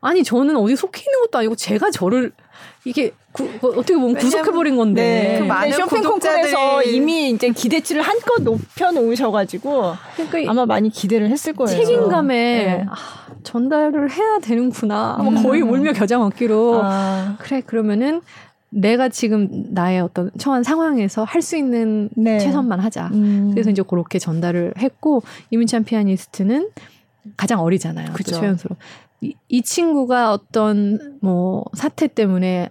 아니 저는 어디 속해 있는 것도 아니고 제가 저를 이게 구, 그 어떻게 보면 구속해버린 건데. 네. 그 많은 쇼핑 콩쿠르에서 이미 이제 기대치를 한껏 높여놓으셔가지고 그러니까 아마 많이 기대를 했을 거예요. 책임감에 네. 아, 전달을 해야 되는구나. 음. 거의 울며 겨자 먹기로. 아. 그래 그러면은 내가 지금 나의 어떤 처한 상황에서 할 수 있는 네. 최선만 하자. 음. 그래서 이제 그렇게 전달을 했고 이민찬 피아니스트는 가장 어리잖아요. 그죠. 최연소로. 이, 이 친구가 어떤 뭐 사태 때문에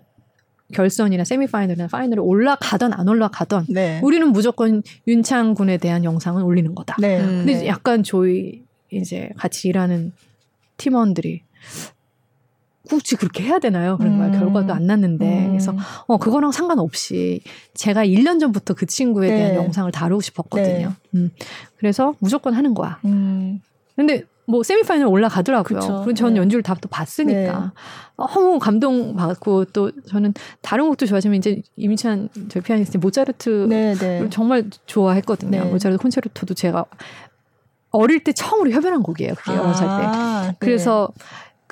결선이나 세미파이널이나 파이널에 올라가던 안 올라가던 네. 우리는 무조건 윤창 군에 대한 영상은 올리는 거다. 네. 근데 네. 약간 저희 이제 같이 일하는 팀원들이 굳이 그렇게 해야 되나요? 그런 거야. 음. 결과도 안 났는데. 음. 그래서, 어, 그거랑 상관없이 제가 1년 전부터 그 친구에 대한 네. 영상을 다루고 싶었거든요. 네. 음. 그래서 무조건 하는 거야. 음. 근데 뭐 세미파이널 올라가더라고요. 그리고 전 네. 연주를 다 또 봤으니까 네. 너무 감동 받고 또 저는 다른 곡도 좋아하지만 이제 임윤찬 저희 피아니스트 모차르트 네, 네. 정말 좋아했거든요. 네. 모차르트 콘체르토도 제가 어릴 때 처음으로 협연한 곡이에요. 그게 여덟 살 때. 아, 그래서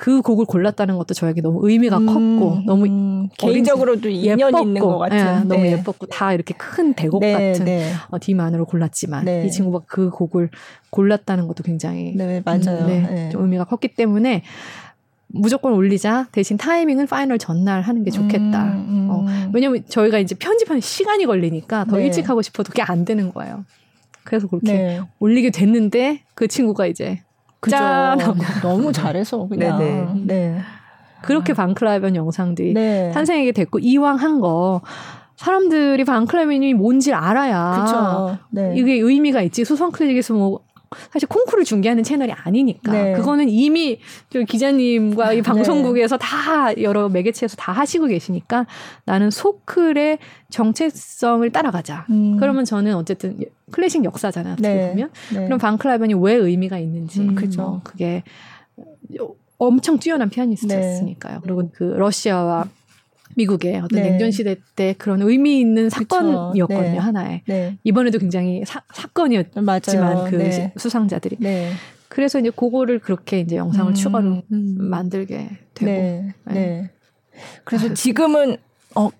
그 곡을 골랐다는 것도 저에게 너무 의미가 음, 컸고 너무 음, 개인적으로도 인연이 있는 것 같은 네, 너무 네. 예뻤고 다 이렇게 큰 대곡 네, 같은 네. 어, 디만으로 골랐지만 네. 이 친구가 그 곡을 골랐다는 것도 굉장히 네, 맞아요. 음, 네, 좀 의미가 컸기 때문에 무조건 올리자 대신 타이밍은 파이널 전날 하는 게 좋겠다. 음, 음. 어, 왜냐면 저희가 이제 편집하는 시간이 걸리니까 더 일찍 하고 싶어도 그게 안 되는 거예요. 그래서 그렇게 올리게 됐는데 그 친구가 이제 그죠. 짠! 너무 잘해서 그냥. 네네. 네. 그렇게 반클라이번 영상들이 네. 탄생하게 됐고 이왕 한 거 사람들이 반클라이번이 뭔지 알아야 그쵸. 네. 이게 의미가 있지 소소 클래식에서 뭐 사실 콩쿠르 중계하는 채널이 아니니까 네. 그거는 이미 저 기자님과 이 네. 방송국에서 네. 다 여러 매개체에서 다 하시고 계시니까 나는 소클의 정체성을 따라가자. 음. 그러면 저는 어쨌든 클래식 역사잖아요. 어떻게 네. 보면 네. 그럼 방클라이번이 왜 의미가 있는지 음, 그죠. 뭐 그게 엄청 뛰어난 피아니스트였으니까요. 네. 그리고 그 러시아와 미국의 어떤 네. 냉전 시대 때 그런 의미 있는 사건이었거든요 네. 하나에 네. 이번에도 굉장히 사, 사건이었지만 맞아요. 그 네. 수상자들이 네. 그래서 이제 그거를 그렇게 이제 영상을 음, 추가로 음. 만들게 되고 네. 네. 그래서 지금은 어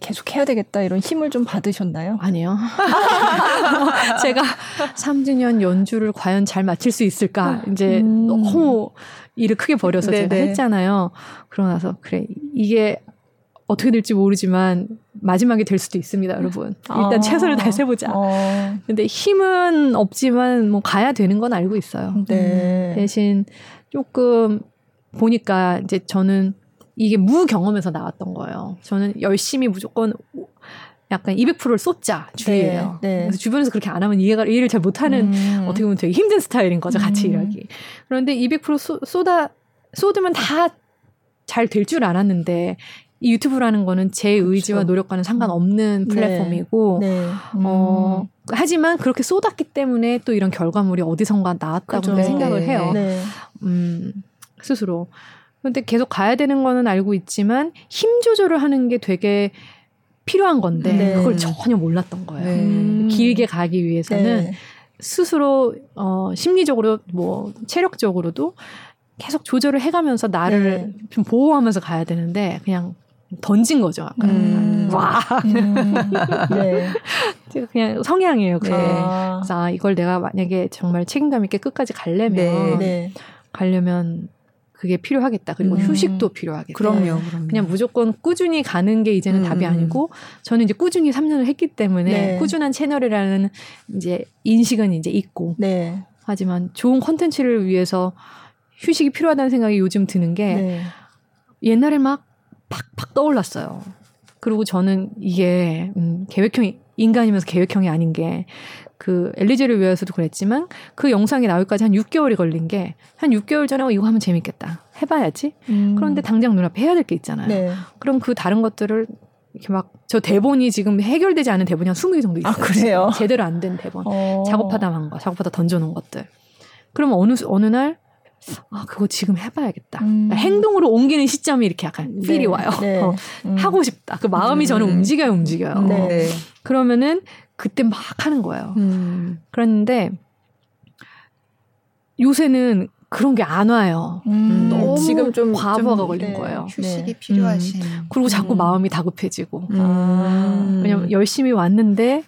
계속 해야 되겠다 이런 힘을 좀 받으셨나요? 아니요. 제가 3주년 연주를 과연 잘 마칠 수 있을까? 이제 음. 너무 일을 크게 벌여서 네네. 제가 했잖아요. 그러고 나서 그래 이게 어떻게 될지 모르지만 마지막이 될 수도 있습니다, 여러분. 일단 아. 최선을 다해서 해보자. 어. 근데 힘은 없지만 뭐 가야 되는 건 알고 있어요. 네. 대신 조금 보니까 이제 저는 이게 무경험에서 나왔던 거예요. 저는 열심히 무조건 약간 200%를 쏟자 주의예요. 네, 네. 그래서 주변에서 그렇게 안 하면 이해가 이해를 잘 못하는 음. 어떻게 보면 되게 힘든 스타일인 거죠. 같이 음. 일하기. 그런데 200% 쏟, 쏟아 쏟으면 다 잘 될 줄 알았는데 이 유튜브라는 거는 제 그렇죠. 의지와 노력과는 상관없는 네. 플랫폼이고 네. 네. 어 음. 하지만 그렇게 쏟았기 때문에 또 이런 결과물이 어디선가 나왔다고 그렇죠. 생각을 네. 해요. 네. 음 스스로. 근데 계속 가야 되는 거는 알고 있지만 힘 조절을 하는 게 되게 필요한 건데 네. 그걸 전혀 몰랐던 거예요. 음. 길게 가기 위해서는 스스로 어 심리적으로 뭐 체력적으로도 계속 조절을 해가면서 나를 좀 보호하면서 가야 되는데 그냥 던진 거죠. 아까. 음. 와. 음. 네. 제가 그냥 성향이에요. 그게. 네. 그래서 아, 이걸 내가 만약에 정말 책임감 있게 끝까지 가려면 네. 네. 가려면 그게 필요하겠다. 그리고 음. 휴식도 필요하겠다. 그럼요, 그럼요. 그냥 무조건 꾸준히 가는 게 이제는 음. 답이 아니고 저는 이제 꾸준히 3년을 했기 때문에 네. 꾸준한 채널이라는 이제 인식은 이제 있고. 네. 하지만 좋은 콘텐츠를 위해서 휴식이 필요하다는 생각이 요즘 드는 게 네. 옛날에 막 팍팍 떠올랐어요. 그리고 저는 이게 음, 계획형 인간이면서 계획형이 아닌 게 그 엘리제를 위해서도 그랬지만 그 영상이 나올까지 한 6개월이 걸린 게 한 6개월 전에 어, 이거 하면 재밌겠다 해봐야지. 음. 그런데 당장 눈앞에 해야 될 게 있잖아요. 네. 그럼 그 다른 것들을 이렇게 막 저 대본이 지금 해결되지 않은 대본이 한 20개 정도 있어요. 아, 그래요? 제대로 안 된 대본. 어. 작업하다 만 거, 작업하다 던져놓은 것들. 그러면 어느 어느 날 아, 그거 지금 해봐야겠다. 음. 행동으로 옮기는 시점이 이렇게 약간 필이 네. 와요. 네. 어, 음. 하고 싶다. 그 마음이 음. 저는 움직여요, 움직여요. 네. 네. 그러면은 그때 막 하는 거예요. 음. 그런데 요새는 그런 게 안 와요. 음. 너무 지금 좀 과부하가 좀, 걸린 네. 거예요. 휴식이 필요하신. 그리고 자꾸 마음이 다급해지고. 아. 왜냐면 열심히 왔는데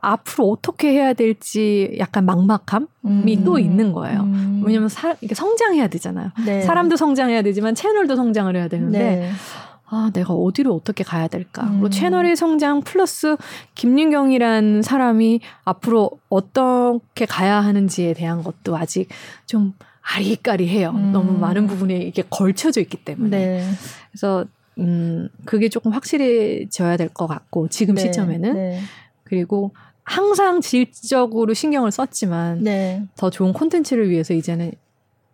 앞으로 어떻게 해야 될지 약간 막막함이 음. 또 있는 거예요. 음. 왜냐면 사, 이게 성장해야 되잖아요. 네. 사람도 성장해야 되지만 채널도 성장을 해야 되는데 네. 아, 내가 어디로 어떻게 가야 될까? 음. 그리고 채널의 성장 플러스 김윤경이란 사람이 앞으로 어떻게 가야 하는지에 대한 것도 아직 좀 아리까리해요. 음. 너무 많은 부분에 이게 걸쳐져 있기 때문에. 네. 그래서 음, 그게 조금 확실해져야 될 것 같고 지금 네. 시점에는 네. 그리고 항상 질적으로 신경을 썼지만 네. 더 좋은 콘텐츠를 위해서 이제는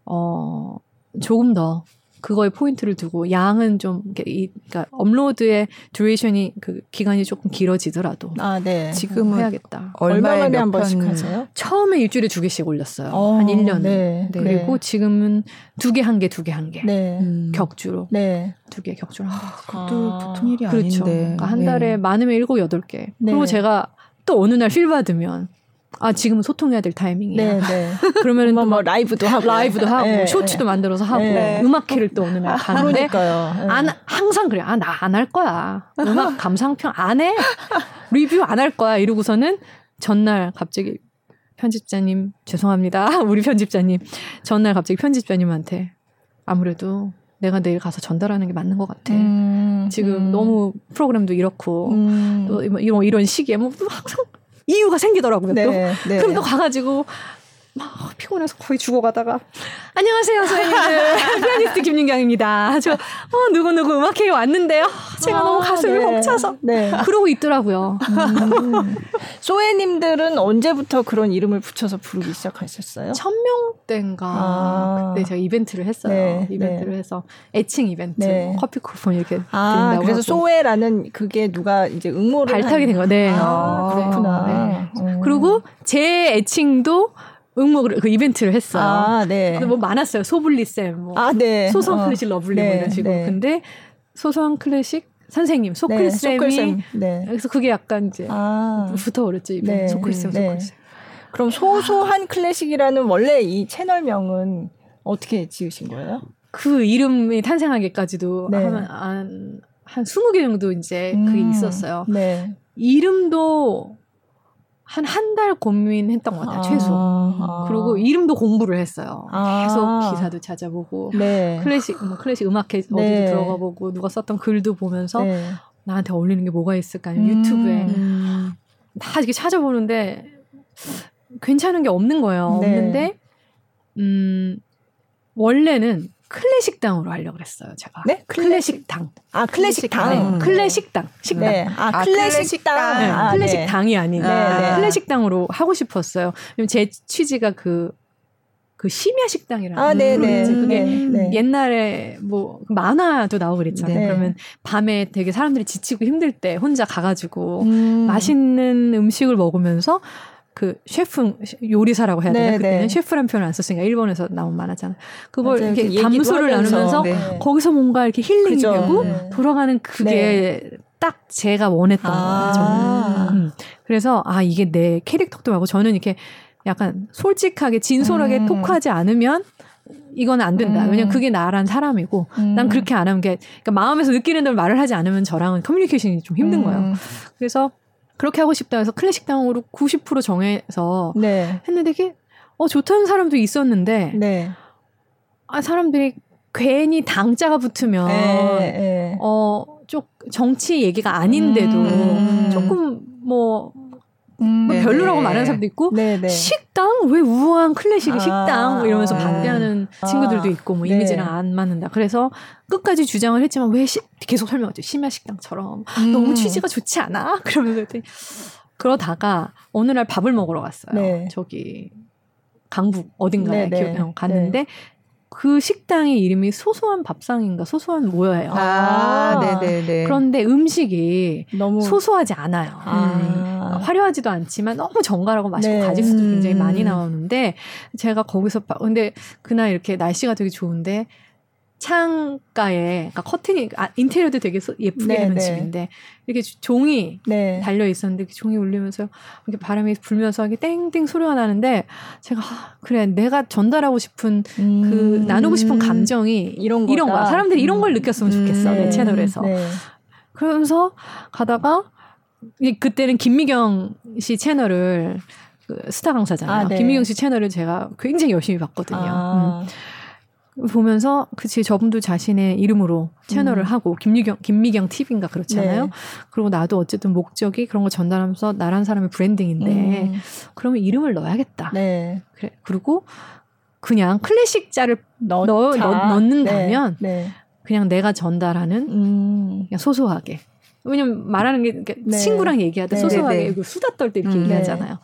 어 조금 더 그거에 포인트를 두고 양은 좀 이, 그러니까 업로드의 duration이 그 기간이 조금 길어지더라도 아, 네. 지금은 해야겠다. 얼마 만에 한 번씩 하세요? 처음에 일주일에 두 개씩 올렸어요. 어, 한 1년. 네. 네. 그리고 네. 지금은 두 개 한 개 두 개 한 개. 네. 음. 격주로. 네. 두 개 격주로 한 개. 그것도 아, 보통 일이 그렇죠. 아닌데. 그러니까 한 달에 네. 많으면 일곱 여덟 개. 그리고 제가 또 어느 날 feel 받으면 아 지금은 소통해야 될 타이밍이야. 네, 네. 그러면은 뭐, 뭐 라이브도 하고 라이브도 하고 네, 쇼츠도 네. 만들어서 하고 네. 음악회를 또 어느 날 가는데 그러니까요. 안 항상 그래. 아 나 안 할 거야. 음악 감상평 안 해. 리뷰 안 할 거야. 이러고서는 전날 갑자기 편집자님 죄송합니다. 우리 편집자님 전날 갑자기 편집자님한테 아무래도 내가 내일 가서 전달하는 게 맞는 것 같아. 음, 지금 음. 너무 프로그램도 이렇고 음. 또 이런 이런 시기에 뭐 항상 이유가 생기더라고요. 네, 또. 네, 그럼 또 가가지고 막 피곤해서 거의 죽어가다가 안녕하세요 선생님들 피아니스트 김윤경입니다. 저 어, 누구누구 음악회에 왔는데요. 제가 아, 너무 가슴이 네. 벅차서 네. 그러고 있더라고요. 음. 소혜님들은 언제부터 그런 이름을 붙여서 부르기 시작하셨어요? 천명 때인가 아. 그때 제가 이벤트를 했어요. 네, 이벤트를 네. 해서 애칭 이벤트 네. 뭐 커피 쿠폰 이렇게 아, 그래서 하고. 소혜라는 그게 누가 이제 응모를 발탁이 된 거. 네. 아, 아 그렇구나. 네. 음. 그리고 제 애칭도 응모를 그 이벤트를 했어요. 아, 네. 뭐 많았어요. 소블리 쌤, 뭐 아, 네. 소소 어. 클래식 lovely 뭐 네, 뭐 이런 식으로. 네. 근데 소소 클래식 선생님 소클 네, 쌤이 네. 그래서 그게 약간 이제 아. 붙어 버렸죠 이번 네, 소클 쌤, 네. 소클 쌤. 그럼 소소한 클래식이라는 원래 이 채널명은 어떻게 지으신 거예요? 그 이름이 탄생하기까지도 네. 한, 한, 한 20개 정도 이제 음, 그게 있었어요. 네. 이름도 한 한 달 고민했던 것 같아요, 아, 최소. 아. 그리고 이름도 공부를 했어요. 아. 계속 기사도 찾아보고, 네. 클래식, 뭐 클래식 음악회 네. 어디도 들어가 보고, 누가 썼던 글도 보면서 네. 나한테 어울리는 게 뭐가 있을까, 음. 유튜브에. 다 이렇게 찾아보는데, 괜찮은 게 없는 거예요. 네. 없는데, 음, 원래는 클래식당으로 하려고 그랬어요, 제가. 네? 클래식당. 아, 클래식당. 네. 음. 클래식당. 식당. 네. 아, 아 클래식당. 네. 아, 클래식당이 아닌 네, 네. 클래식당으로 하고 싶었어요. 제 취지가 그, 그 심야 식당이라는 아, 네네. 그게 네. 옛날에 뭐 만화도 나오고 그랬잖아요. 네. 그러면 밤에 되게 사람들이 지치고 힘들 때 혼자 가가지고 음. 맛있는 음식을 먹으면서 그 셰프 요리사라고 해야 되나 네, 그때는 네. 셰프란 표현을 안 썼으니까 일본에서 나온 만화잖아. 그걸 맞아요. 이렇게 담소를 나누면서 네. 거기서 뭔가 이렇게 힐링이 그죠. 되고 네. 돌아가는 그게 네. 딱 제가 원했던 아~ 거예요. 저는. 음. 그래서 아 이게 내 캐릭터도 하고 저는 이렇게 약간 솔직하게 진솔하게 음. 토크하지 않으면 이건 안 된다. 음. 왜냐면 그게 나란 사람이고 음. 난 그렇게 안 하면 게 그러니까 마음에서 느끼는 대로 말을 하지 않으면 저랑은 커뮤니케이션이 좀 힘든 음. 거예요. 그래서 그렇게 하고 싶다 해서 클래식당으로 90% 정해서 네. 했는데 이게 어 좋다는 사람도 있었는데 네. 아 사람들이 괜히 당자가 붙으면 네, 네. 어좀 정치 얘기가 아닌데도 음. 조금 뭐 음, 뭐 별로라고 말하는 사람도 있고 네네. 식당 왜 우아한 클래식 아, 식당 뭐 이러면서 반대하는 아, 친구들도 있고 뭐 네. 이미지랑 안 맞는다. 그래서 끝까지 주장을 했지만 왜 시, 계속 설명하죠. 심야 식당처럼 음. 너무 취지가 좋지 않아? 그러면서 그러다가 어느 날 밥을 먹으러 갔어요. 네. 저기 강북 어딘가에 갔는데 네. 그 식당의 이름이 소소한 밥상인가 소소한 모여예요. 아, 네네네. 그런데 음식이 너무 소소하지 않아요. 아. 음, 화려하지도 않지만 너무 정갈하고 맛있고 네. 가짓수도 굉장히 많이 음. 나오는데 제가 거기서 근데 그날 이렇게 날씨가 되게 좋은데 창가에 그러니까 커튼이 아, 인테리어도 되게 예쁘게 네, 해놓은 네. 집인데 이렇게 종이 네. 달려 있었는데 그 종이 울리면서 이렇게 바람이 불면서 이게 땡땡 소리가 나는데 제가 아, 그래 내가 전달하고 싶은 그 음. 그 나누고 싶은 감정이 이런 이런 거야 사람들이 이런 걸 느꼈으면 좋겠어 음. 내 네. 채널에서 네. 그러면서 가다가 그때는 김미경 씨 채널을 그 스타 강사잖아요. 아, 네. 김미경 씨 채널을 제가 굉장히 열심히 봤거든요. 아. 음. 보면서 그치 저분도 자신의 이름으로 채널을 음. 하고 김미경 김미경 TV인가 그렇잖아요. 네. 그리고 나도 어쨌든 목적이 그런 거 전달하면서 나란 사람의 브랜딩인데 음. 그러면 이름을 넣어야겠다. 네. 그래 그리고 그냥 클래식 자를 넣, 넣, 넣 는다면 네. 네. 그냥 내가 전달하는 음. 그냥 소소하게 왜냐면 말하는 게 네. 친구랑 얘기하듯 네. 소소하게 네, 수다 떨 때 이렇게 음. 얘기하잖아요.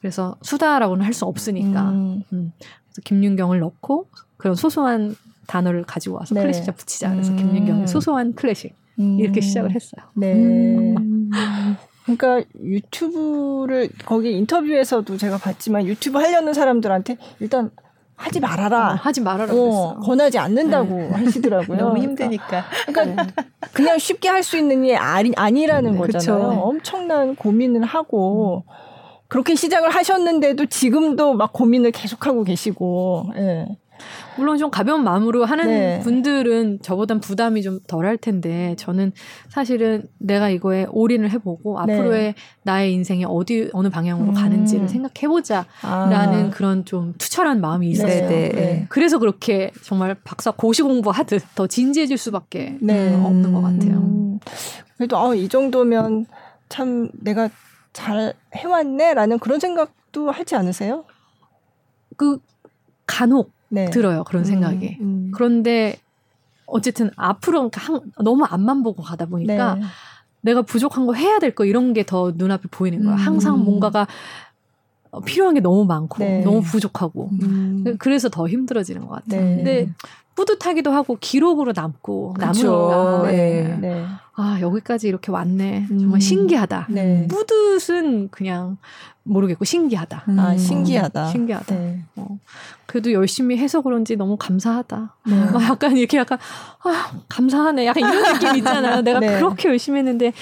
그래서 수다라고는 할 수 없으니까 음. 음. 그래서 김윤경을 넣고 그런 소소한 단어를 가지고 와서 네. 클래식자 붙이자. 그래서 음. 김윤경의 소소한 클래식 음. 이렇게 시작을 했어요. 네. 음. 그러니까 유튜브를 거기 인터뷰에서도 제가 봤지만 유튜브 하려는 사람들한테 일단 하지 말아라. 어, 하지 말아라. 어, 권하지 않는다고 네. 하시더라고요. 너무 힘드니까. 그러니까 네. 그냥 쉽게 할 수 있는 게 아니, 아니라는 네, 거잖아요. 그쵸. 엄청난 고민을 하고 그렇게 시작을 하셨는데도 지금도 막 고민을 계속하고 계시고. 예. 물론 좀 가벼운 마음으로 하는 네. 분들은 저보단 부담이 좀 덜할 텐데 저는 사실은 내가 이거에 올인을 해보고 네. 앞으로의 나의 인생이 어디 어느 방향으로 음. 가는지를 생각해보자라는 아. 그런 좀 투철한 마음이 네, 있었어요. 네, 네. 그래서 그렇게 정말 박사 고시 공부하듯 더 진지해질 수밖에 네. 없는 것 같아요. 음. 그래도 어, 이 정도면 참 내가 잘 해왔네라는 그런 생각도 하지 않으세요? 그 간혹 네. 들어요. 그런 생각이. 음, 음. 그런데 어쨌든 앞으로 한, 너무 앞만 보고 가다 보니까 네. 내가 부족한 거 해야 될 거 이런 게 더 눈앞에 보이는 거야. 음. 항상 뭔가가 필요한 게 너무 많고 네. 너무 부족하고 음. 그래서 더 힘들어지는 것 같아요. 네. 근데 뿌듯하기도 하고 기록으로 남고 남으니까 네. 네. 아 여기까지 이렇게 왔네 정말 음. 신기하다. 네. 뿌듯은 그냥 모르겠고 신기하다. 음. 아 신기하다. 신기하다. 네. 어. 그래도 열심히 해서 그런지 너무 감사하다. 네. 막 약간 이렇게 약간 아 감사하네. 약간 이런 느낌 있잖아요. 내가 네. 그렇게 열심히 했는데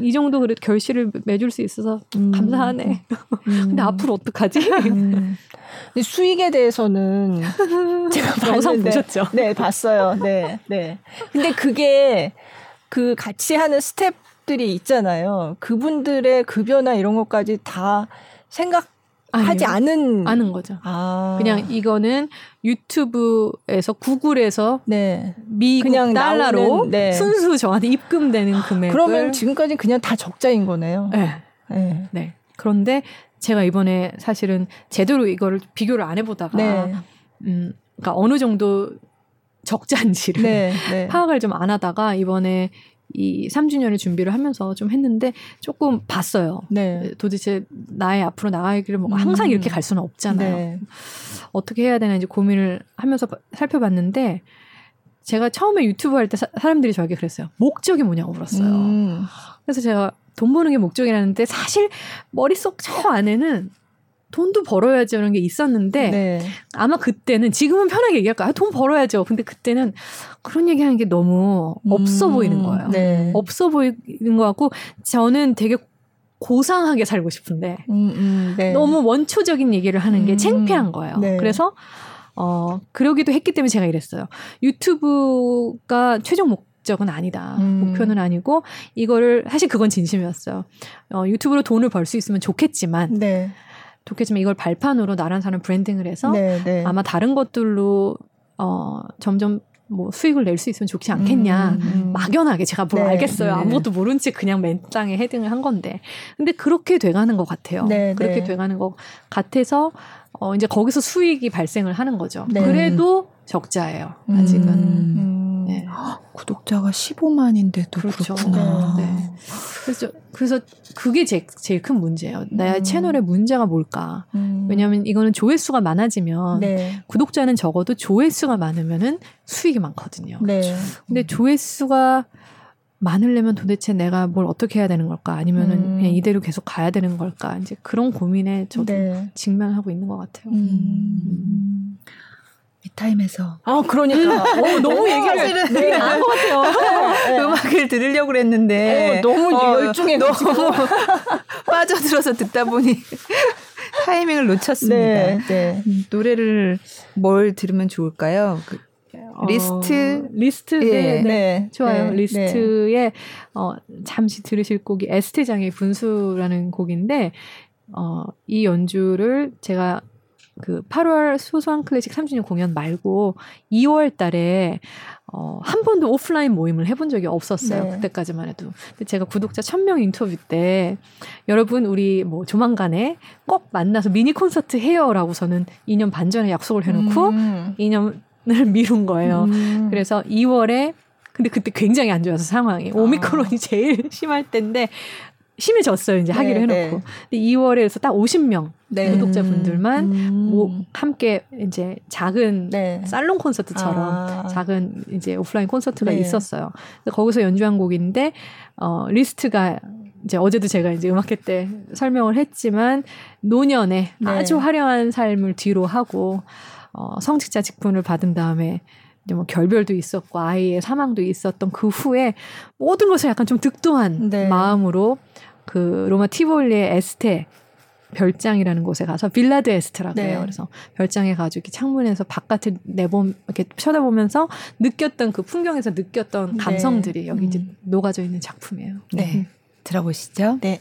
이 정도 그래도 결실을 맺을 수 있어서 음. 감사하네. 음. 근데 앞으로 어떡하지? 음. 수익에 대해서는 제가 영상 보셨죠? 네, 봤어요. 네, 네. 근데 그게 그 같이 하는 스텝들이 있잖아요. 그분들의 급여나 이런 것까지 다 생각 하지 않은 아는 거죠. 아. 그냥 이거는 유튜브에서 구글에서 네. 미국 그냥 달러로 나오는, 네. 순수 저한테 입금되는 금액. 그러면 지금까지 그냥 다 적자인 거네요. 네. 네. 네. 그런데 제가 이번에 사실은 제대로 이거를 비교를 안 해보다가 네. 음, 그러니까 어느 정도 적자인지를 네, 네. 파악을 좀 안 하다가 이번에 이 3주년을 준비를 하면서 좀 했는데 조금 봤어요. 네. 도대체 나의 앞으로 길을 뭐 항상 음. 이렇게 갈 수는 없잖아요. 네. 어떻게 해야 되나 이제 고민을 하면서 살펴봤는데 제가 처음에 유튜브 할 때 사람들이 저에게 그랬어요. 목적이 뭐냐고 물었어요. 음. 그래서 제가 돈 버는 게 목적이라는데 사실 머릿속 저 안에는 돈도 벌어야지 라는 게 있었는데 네. 아마 그때는 지금은 편하게 얘기할까 아, 돈 벌어야죠. 근데 그때는 그런 얘기하는 게 너무 없어 음, 보이는 거예요. 네. 없어 보이는 것 같고 저는 되게 고상하게 살고 싶은데 음, 음, 네. 너무 원초적인 얘기를 하는 게 음, 창피한 거예요. 네. 그래서 어 그러기도 했기 때문에 제가 이랬어요. 유튜브가 최종 목 목적은 아니다. 음. 목표는 아니고 이거를 사실 그건 진심이었어요. 어, 유튜브로 돈을 벌 수 있으면 좋겠지만 네. 좋겠지만 이걸 발판으로 나란 사람 브랜딩을 해서 네, 네. 아마 다른 것들로 어 점점 뭐 수익을 낼 수 있으면 좋지 않겠냐. 음, 음. 막연하게 제가 뭘 네, 알겠어요. 네. 아무것도 모른 채 그냥 맨땅에 헤딩을 한 건데. 근데 그렇게 돼가는 것 같아요. 네, 그렇게 네. 돼가는 것 같아서 어 이제 거기서 수익이 발생을 하는 거죠. 네. 그래도 적자예요. 아직은. 음. 네. 구독자가 15만인데도 그렇죠. 그렇구나. 네. 네. 그래서 그래서 그게 제, 제일 큰 문제예요. 내 음. 채널의 문제가 뭘까? 음. 왜냐하면 이거는 조회수가 많아지면 네. 구독자는 적어도 조회수가 많으면은 수익이 많거든요. 네. 근데 조회수가 많으려면 도대체 내가 뭘 어떻게 해야 되는 걸까? 아니면은 음. 그냥 이대로 계속 가야 되는 걸까? 이제 그런 고민에 저도 네. 직면하고 있는 것 같아요. 음. 음. 미타임에서 아 그러니까 어, 너무 얘기를 네, 안것 같아요. 네, 네. 음악을 들으려고 그랬는데 어, 너무 어, 열중해 너무 빠져들어서 듣다 보니 타이밍을 놓쳤습니다. 네, 네. 음, 노래를 뭘 들으면 좋을까요? 그, 어, 리스트 리스트 예. 네, 네, 좋아요. 네, 리스트에 어, 잠시 들으실 곡이 에스테장의 분수라는 곡인데 어, 이 연주를 제가 그 8월 소소한 클래식 3주년 공연 말고 2월 달에 어, 한 번도 오프라인 모임을 해본 적이 없었어요. 네. 그때까지만 해도. 근데 제가 구독자 1000명 인터뷰 때 여러분 우리 뭐 조만간에 꼭 만나서 미니 콘서트 해요라고서는 2년 반 전에 약속을 해놓고 음. 2년을 미룬 거예요. 음. 그래서 2월에 근데 그때 굉장히 안 좋아서 상황이 오미크론이 아. 제일 심할 때인데 심해졌어요. 이제 하기로 네, 해놓고. 네. 근데 2월에서 딱 50명 네. 구독자분들만 음. 뭐 함께 이제 작은 네. 살롱 콘서트처럼 아. 작은 이제 오프라인 콘서트가 네. 있었어요. 거기서 연주한 곡인데 어 리스트가 이제 어제도 제가 이제 음악회 때 설명을 했지만 노년에 네. 아주 화려한 삶을 뒤로 하고 어 성직자 직분을 받은 다음에 이제 뭐 결별도 있었고 아이의 사망도 있었던 그 후에 모든 것을 약간 좀 득도한 네. 마음으로 그 로마 티볼리의 에스테 별장이라는 곳에 가서 빌라드 에스트라고 네. 해요. 그래서 별장에 가지고 이렇게 창문에서 바깥을 내보 이렇게 쳐다보면서 느꼈던 그 풍경에서 느꼈던 네. 감성들이 네. 여기 이제 음. 녹아져 있는 작품이에요. 네. 들어보시죠. 네.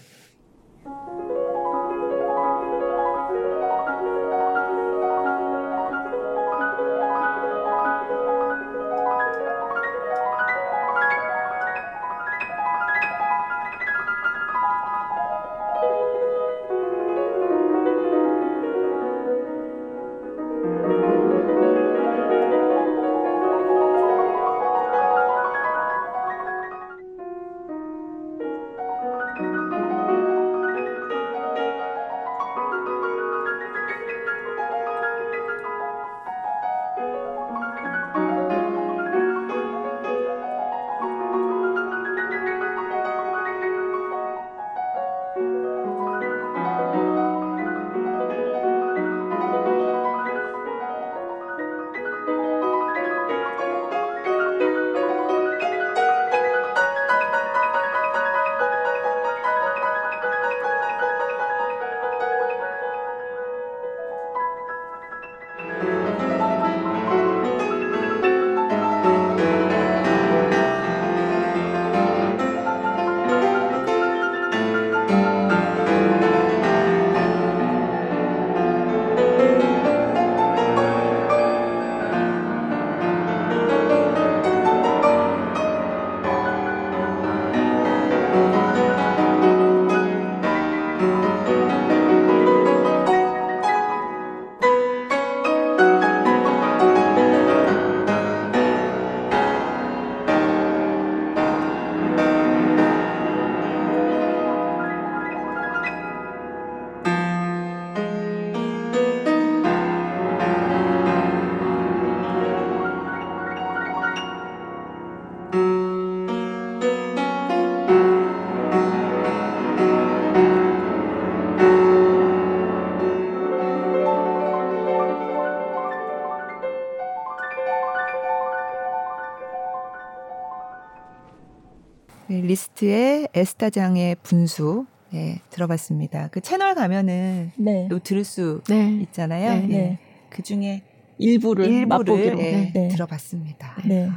에 에스타장의 분수 네, 들어봤습니다. 그 채널 가면은 네. 또 들을 수 네. 있잖아요. 네. 네. 그 중에 일부를, 일부를 맛보기로 네, 네. 들어봤습니다. 네.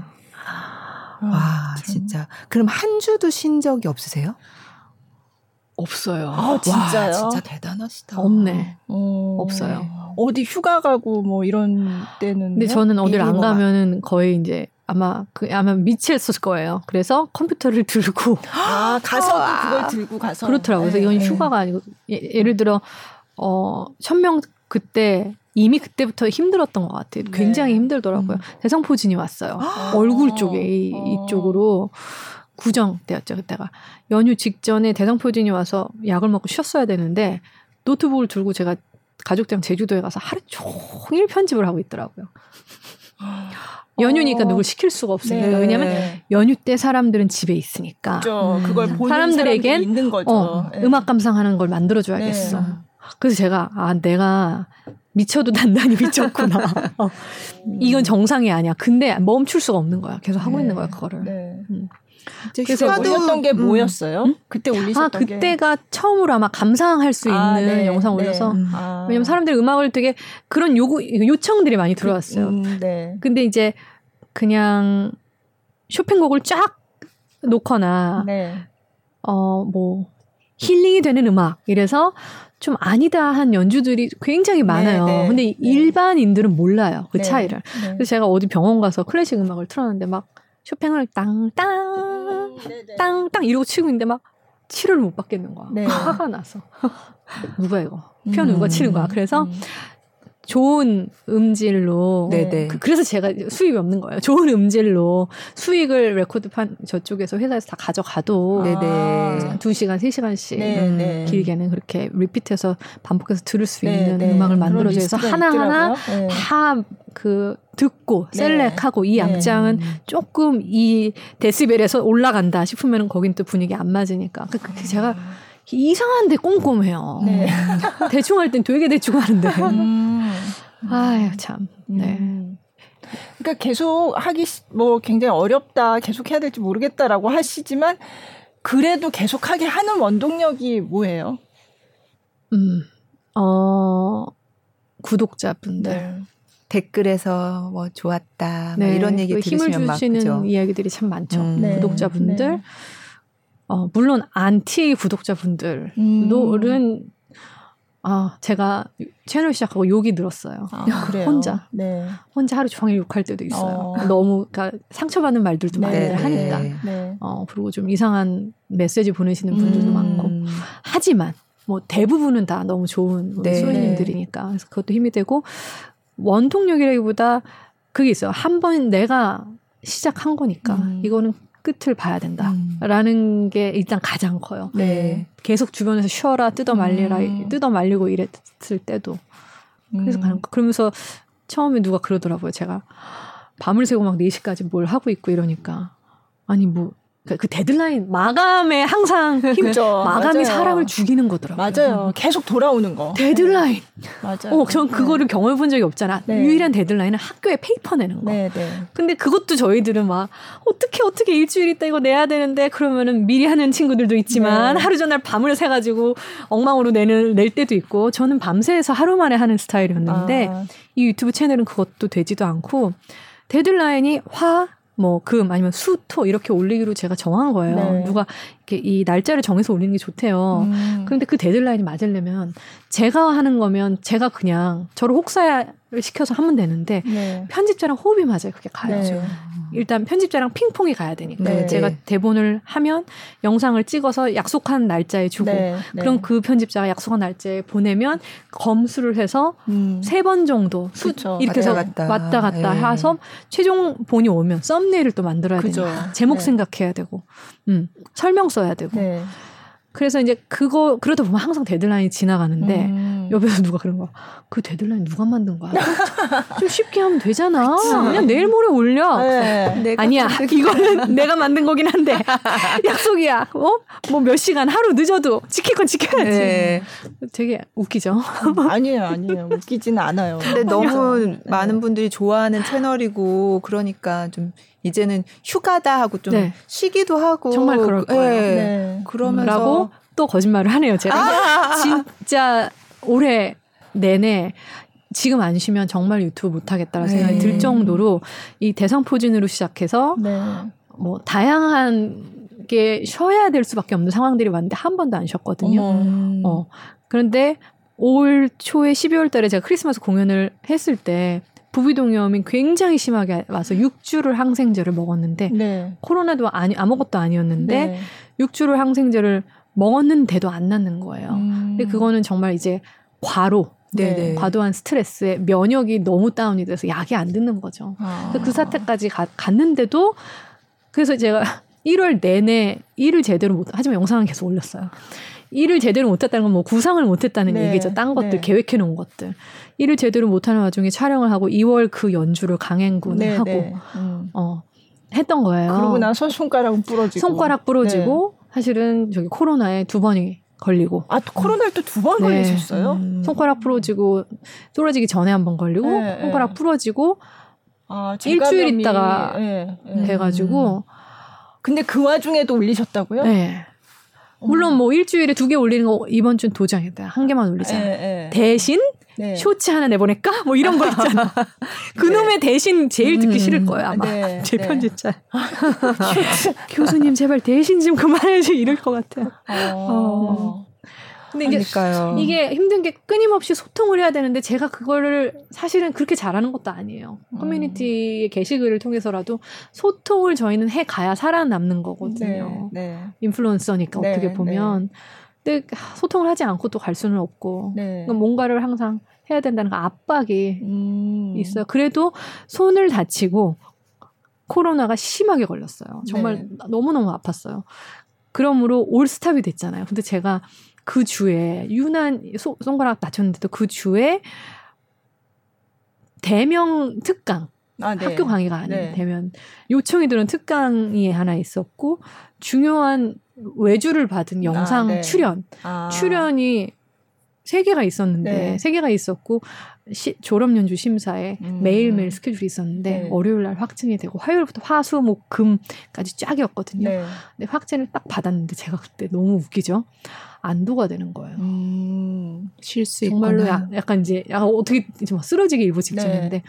와, 참. 진짜. 그럼 한 주도 쉰 적이 없으세요? 없어요. 아, 진짜요? 와, 진짜 대단하시다. 없네. 어... 없어요. 어디 휴가 가고 뭐 이런 때는. 근데 저는 어딜 안 가면은 거의 이제 아마 그 아마 미치했을 거예요. 그래서 컴퓨터를 들고 아 가서 아, 그걸 들고 가서 그렇더라고요. 그래서 이건 네. 휴가가 아니고 예, 를 들어 어 천명 그때 이미 그때부터 힘들었던 것 같아요. 네. 굉장히 힘들더라고요. 음. 대성포진이 왔어요. 아~ 얼굴 쪽에 이, 이쪽으로 구정 때였죠 그때가 연휴 직전에 대성포진이 와서 약을 먹고 쉬었어야 되는데 노트북을 들고 제가 가족들이랑 제주도에 가서 하루 종일 편집을 하고 있더라고요. 연휴니까 어. 누굴 시킬 수가 없으니까 네. 왜냐하면 연휴 때 사람들은 집에 있으니까 그렇죠. 그걸 음. 사람들에겐 있는 거죠. 어, 네. 음악 감상하는 걸 만들어줘야겠어. 네. 그래서 제가 아 내가 미쳐도 단단히 미쳤구나. 어. 이건 정상이 아니야. 근데 멈출 수가 없는 거야. 계속 하고 있는 거야 그거를. 네. 음. 그래서 올렸던 게 음. 뭐였어요? 음? 그때 올리셨던 아, 그때가 게. 처음으로 아마 감상할 수 아, 있는 네, 영상 네. 올려서 네. 아. 왜냐면 사람들이 음악을 되게 그런 요구 요청들이 많이 들어왔어요. 음, 네. 근데 이제 그냥 쇼핑곡을 쫙 놓거나 네. 어뭐 힐링이 되는 음악 이래서 좀 아니다 한 연주들이 굉장히 많아요. 네, 네, 근데 네. 일반인들은 몰라요 그 네, 차이를. 네. 그래서 제가 어디 병원 가서 클래식 음악을 틀었는데 막 쇼팽을 땅땅 음, 땅땅 이러고 치고 있는데 막 치료를 못 받겠는 거야. 화가 나서 누가 이거 피아노 누가 치는 거야. 그래서 음. 좋은 음질로 네네. 그, 래서 제가 수입이 없는 거예요. 좋은 음질로 수익을 레코드판 저쪽에서 회사에서 다 가져가도 네네. 2시간, 3시간씩 음, 길게는 그렇게 리피트해서 반복해서 들을 수 있는 네네. 음악을 만들어줘서 하나하나 네. 다그 듣고 네. 셀렉하고 이 악장은 네. 조금 이 데시벨에서 올라간다 싶으면 거긴 또 분위기 안 맞으니까 그, 그 제가 이상한데 꼼꼼해요. 네. 대충 할 땐 되게 대충 하는데. 음. 아유, 참. 네. 음. 그러니까 계속 하기, 뭐 굉장히 어렵다, 계속 해야 될지 모르겠다라고 하시지만, 그래도 계속 하게 하는 원동력이 뭐예요? 음, 어, 구독자분들. 네. 댓글에서 뭐 좋았다, 네. 뭐 이런 얘기 그 들으시면 힘을 주시는 막, 이야기들이 참 많죠. 음. 네. 구독자분들. 네. 어, 물론 안티 구독자분들은 음. 아, 제가 채널 시작하고 욕이 늘었어요. 아, 혼자. 네. 혼자 하루 종일 욕할 때도 있어요. 어. 너무, 그러니까 상처받는 말들도 네. 많이 네. 하니까. 네. 어, 그리고 좀 이상한 메시지 보내시는 분들도 음. 많고. 하지만, 뭐 대부분은 다 너무 좋은 네. 수호님들이니까. 그래서 그것도 힘이 되고, 원통력이라기보다 그게 있어요. 한 번 내가 시작한 거니까. 음. 이거는 끝을 봐야 된다라는 음. 게 일단 가장 커요. 네. 계속 주변에서 쉬어라, 뜯어 말리라, 음. 뜯어 말리고 이랬을 때도. 그래서 음. 그러면서 처음에 누가 그러더라고요. 제가 밤을 새고 막 4시까지 뭘 하고 있고 이러니까. 아니, 뭐, 그, 그 데드라인 마감에 항상 힘죠. 마감이 맞아요. 사람을 죽이는 거더라고요. 맞아요. 계속 돌아오는 거. 데드라인. 맞아요. 어, 전 그거를 네. 경험해 본 적이 없잖아. 네. 유일한 데드라인은 학교에 페이퍼 내는 거. 네, 네. 근데 그것도 저희들은 막 어떻게 어떻게 일주일 있다 이거 내야 되는데 그러면은 미리 하는 친구들도 있지만 네. 하루 전날 밤을 새 가지고 엉망으로 내는 낼 때도 있고 저는 밤새서 하루 만에 하는 스타일이었는데 아. 이 유튜브 채널은 그것도 되지도 않고 데드라인이 화 뭐, 금, 아니면 수, 토, 이렇게 올리기로 제가 정한 거예요. 네. 누가 이렇게 이 날짜를 정해서 올리는 게 좋대요. 음. 그런데 그 데드라인이 맞으려면 제가 하는 거면 제가 그냥 저를 혹사를 시켜서 하면 되는데 네. 편집자랑 호흡이 맞아요. 그게 가야죠. 네. 일단 편집자랑 핑퐁이 가야 되니까 네. 제가 대본을 하면 영상을 찍어서 약속한 날짜에 주고 네. 네. 그럼 그 편집자가 약속한 날짜에 보내면 검수를 해서 음. 세번 정도 수, 이렇게 해서 왔다 갔다, 왔다 갔다 네. 해서 최종 본이 오면 썸네일을 또 만들어야. 되니까 제목 네. 생각해야 되고 음, 설명 써야 되고 네. 그래서 이제 그거 그러다 보면 항상 데드라인이 지나가는데 음. 옆에서 누가 그런 거야. 그 데드라인 누가 만든 거야? 좀 쉽게 하면 되잖아. 그치. 그냥 내일 모레 올려. 네. 아니야. 이거는 내가 만든 거긴 한데 약속이야. 어? 뭐 몇 시간 하루 늦어도 지킬 건 지켜야지. 네. 되게 웃기죠. 아니에요, 아니에요. 웃기지는 않아요. 근데 너무 네. 많은 분들이 좋아하는 채널이고 그러니까 좀 이제는 휴가다 하고 좀 네. 쉬기도 하고 정말 그럴 거예요. 네. 네. 그러면서 또 거짓말을 하네요. 제가 아~ 진짜 올해 내내 지금 안 쉬면 정말 유튜브 못 하겠다는 네. 생각이 들 정도로 이 대상 포진으로 시작해서 네. 뭐 다양한 게 쉬어야 될 수밖에 없는 상황들이 왔는데 한 번도 안 쉬었거든요. 어머. 어. 그런데 올 초에 12월 달에 제가 크리스마스 공연을 했을 때 부비동염이 굉장히 심하게 와서 6주를 항생제를 먹었는데 네. 코로나도 아니 아무것도 아니었는데 네. 6주를 항생제를 먹었는데도 안 낫는 거예요. 음. 근데 그거는 정말 이제 과로 네네. 네. 과도한 스트레스에 면역이 너무 다운이 돼서 약이 안 듣는 거죠. 아. 그 사태까지 가, 갔는데도 그래서 제가 1월 내내 일을 제대로 못 하지만 영상은 계속 올렸어요. 일을 제대로 못했다는 건 뭐 구상을 못했다는 네. 얘기죠. 딴 것들 네. 계획해 놓은 것들. 일을 제대로 못하는 와중에 촬영을 하고 2월 그 연주를 강행군을 네, 하고 네. 음. 어 했던 거예요. 그러고 나서 손가락은 부러지고 손가락 부러지고 네. 사실은 저기 코로나에 두 번이 걸리고. 아, 코로나에 또 두번 네. 걸리셨어요? 음. 손가락 부러지고 떨어지기 전에 한 번 걸리고 손가락 부러지고 아, 일주일 있다가 해가지고. 근데 그 와중에도 올리셨다고요? 네. 물론 뭐 일주일에 두 개 올리는 거 이번 주는 도장이다. 한 개만 올리자. 예, 예. 대신 네. 쇼츠 하나 내보낼까? 뭐 이런 거 있잖아. 그놈의 네. 대신 제일 듣기 음. 싫을 거야, 아마. 네. 제 네. 편집자. 교수님, 제발 대신 좀 그만해줘. 이럴 것 같아요. 어. 어. 근데 이게, 그러니까요. 이게 힘든 게 끊임없이 소통을 해야 되는데 제가 그거를 사실은 그렇게 잘하는 것도 아니에요. 음. 커뮤니티의 게시글을 통해서라도 소통을 저희는 해 가야 살아남는 거거든요. 네, 네. 인플루언서니까 네, 어떻게 보면. 네. 근데 소통을 하지 않고 또 갈 수는 없고 네. 뭔가를 항상 해야 된다는 그 압박이 음. 있어요. 그래도 손을 다치고 코로나가 심하게 걸렸어요. 정말 네. 너무너무 아팠어요. 그러므로 올스탑이 됐잖아요. 근데 제가 그 주에 유난 소, 손가락 다쳤는데도 그 주에 대명 특강 아, 네. 학교 강의가 아닌 네. 대면 요청이 들은 특강이 하나 있었고 중요한 외주를 받은 영상 아, 네. 출연 아. 출연이 세 개가 있었는데 네. 세 개가 있었고 시, 졸업 연주 심사에 음. 매일매일 스케줄이 있었는데 네. 월요일 날 확진이 되고 화요일부터 화수목 금까지 쫙이었거든요. 네. 근데 확진을 딱 받았는데 제가 그때 너무 웃기죠. 안도가 되는 거예요. 음, 쉴수 정말로 야, 약간 이제 약간 어떻게 좀 쓰러지기 일부 직전인데 네.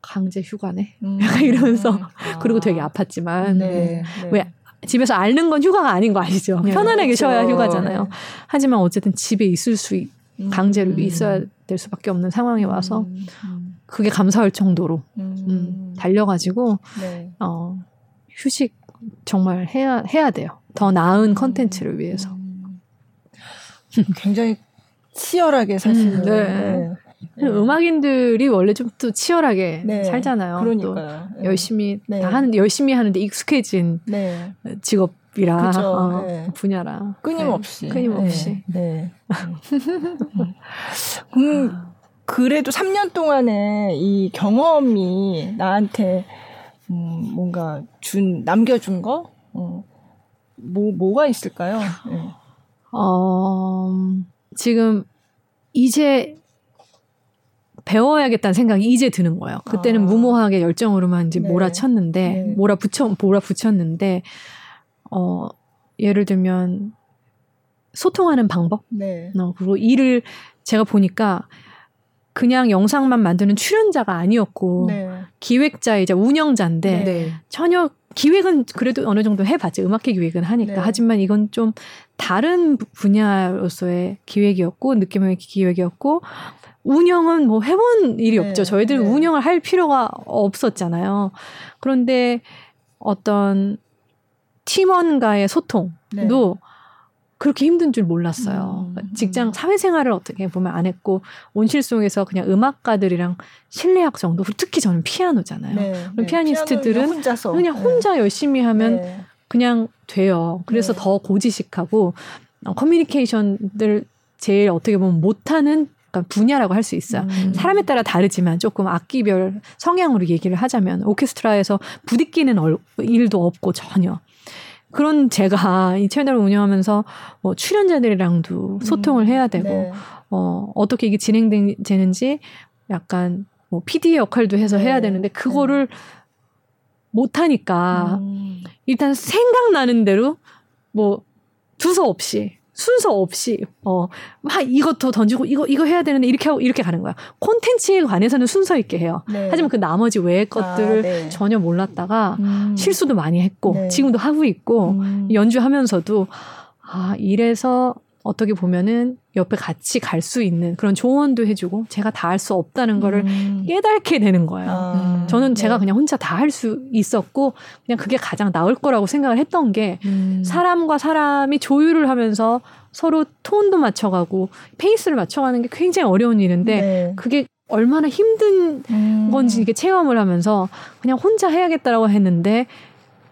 강제 휴가네. 음. 약간 이러면서 아. 그리고 되게 아팠지만 네. 왜 집에서 앓는 건 휴가가 아닌 거 아시죠? 네, 편안하게 그렇죠. 쉬어야 휴가잖아요. 네. 하지만 어쨌든 집에 있을 수 있, 음. 강제로 음. 있어야 될 수밖에 없는 상황에 와서 음. 음. 그게 감사할 정도로 음. 음 달려가지고 네. 어, 휴식 정말 해야 해야 돼요. 더 나은 컨텐츠를 위해서. 굉장히 치열하게 사실은. 네. 네. 네. 음악인들이 원래 좀 또 치열하게 네. 살잖아요. 그러니까요. 또 네. 열심히 네. 다 하는데 열심히 하는데 익숙해진 네. 직업이라 어, 네. 분야라 끊임없이 끊임없이. 네. 음, 그래도 3년 동안의 이 경험이 나한테 음, 뭔가 준 남겨준 거 어, 뭐 뭐가 있을까요? 어, 지금 이제 배워야겠다는 생각이 이제 드는 거예요. 그때는 아. 무모하게 열정으로만 이제 네. 몰아쳤는데, 네. 몰아붙여, 몰아붙였는데, 어, 예를 들면, 소통하는 방법? 네. 어, 그리고 일을 제가 보니까 그냥 영상만 만드는 출연자가 아니었고, 네. 기획자이자 운영자인데, 네. 전혀 기획은 그래도 어느 정도 해봤지. 음악회 기획은 하니까. 네. 하지만 이건 좀 다른 분야로서의 기획이었고, 느낌의 기획이었고, 운영은 뭐 해본 일이 네, 없죠. 저희들 네. 운영을 할 필요가 없었잖아요. 그런데 어떤 팀원과의 소통도 네. 그렇게 힘든 줄 몰랐어요. 음, 직장 음. 사회생활을 어떻게 보면 안 했고 온실 속에서 그냥 음악가들이랑 실내악 정도 특히 저는 피아노잖아요. 네, 그럼 네. 피아니스트들은 혼자서. 그냥 혼자 네. 열심히 하면 네. 그냥 돼요. 그래서 네. 더 고지식하고 어, 커뮤니케이션들 제일 어떻게 보면 못하는 분야라고 할 수 있어요. 음. 사람에 따라 다르지만 조금 악기별 성향으로 얘기를 하자면 오케스트라에서 부딪히는 일도 없고 전혀. 그런 제가 이 채널을 운영하면서 뭐 출연자들이랑도 소통을 해야 되고 네. 어 어떻게 이게 진행되는지 약간 뭐 PD 역할도 해서 네. 해야 되는데 그거를 네. 못 하니까 음. 일단 생각나는 대로 뭐 두서 없이 순서 없이 어막 이것도 던지고 이거 이거 해야 되는데 이렇게 하고 이렇게 가는 거야. 콘텐츠에 관해서는 순서 있게 해요. 네. 하지만 그 나머지 외의 것들을 아, 네. 전혀 몰랐다가 음. 실수도 많이 했고 네. 지금도 하고 있고 음. 연주하면서도 아 이래서 어떻게 보면은 옆에 같이 갈 수 있는 그런 조언도 해주고 제가 다 할 수 없다는 거를 음. 깨닫게 되는 거예요. 아, 저는 제가 네. 그냥 혼자 다 할 수 있었고 그냥 그게 가장 나을 거라고 생각을 했던 게 음. 사람과 사람이 조율을 하면서 서로 톤도 맞춰가고 페이스를 맞춰가는 게 굉장히 어려운 일인데 네. 그게 얼마나 힘든 음. 건지 이게 체험을 하면서 그냥 혼자 해야겠다라고 했는데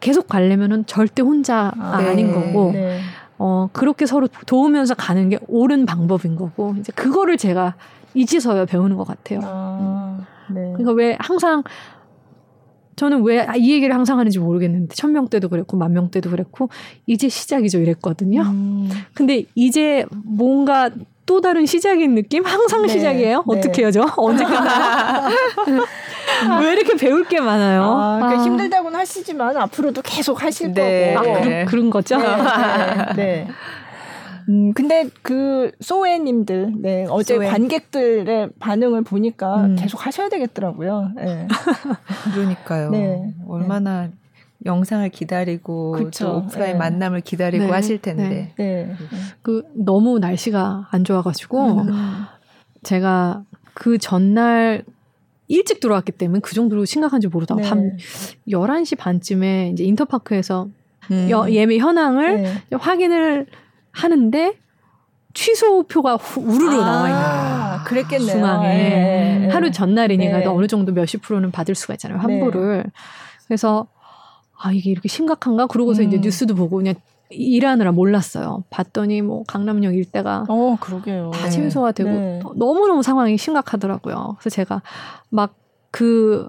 계속 가려면은 절대 혼자 아, 닌 네. 거고 네. 어, 그렇게 서로 도우면서 가는 게 옳은 방법인 거고, 이제 그거를 제가 이제서야 배우는 것 같아요. 아, 네. 그러니까 왜 항상, 저는 왜 이 얘기를 항상 하는지 모르겠는데, 천명 때도 그랬고, 만명 때도 그랬고, 이제 시작이죠 이랬거든요. 음. 근데 이제 뭔가 또 다른 시작인 느낌? 항상 네. 시작이에요? 네. 어떻게 저? 언제 끝나요? 왜 이렇게 배울 게 많아요? 아, 그러니까 아. 힘들다고는 하시지만 앞으로도 계속 하실 네. 거고. 아, 그런, 그런 거죠? 네. 네. 네. 음, 근데 그 소외님들, 네, 어제 소외. 관객들의 반응을 보니까 음. 계속 하셔야 되겠더라고요. 네. 그러니까요. 네. 얼마나 영상을 기다리고 그쵸. 또 오프라인 네. 만남을 기다리고 네. 하실 텐데. 네. 네. 그 너무 날씨가 안 좋아가지고 음. 제가 그 전날 일찍 들어왔기 때문에 그 정도로 심각한지 모르다가 네. 밤 11시 반쯤에 이제 인터파크에서 음. 여, 예매 현황을 네. 확인을 하는데 취소표가 우르르 아, 나와 있는 거예요. 그랬겠네요. 중앙에. 네. 하루 전날이니까 네. 어느 정도 몇십 프로는 받을 수가 있잖아요. 환불을. 네. 그래서 아 이게 이렇게 심각한가? 그러고서 음. 이제 뉴스도 보고 그냥 일하느라 몰랐어요. 봤더니 뭐 강남역 일대가 어 그러게요. 다 취소가 되고 네. 너무 너무 상황이 심각하더라고요. 그래서 제가 막 그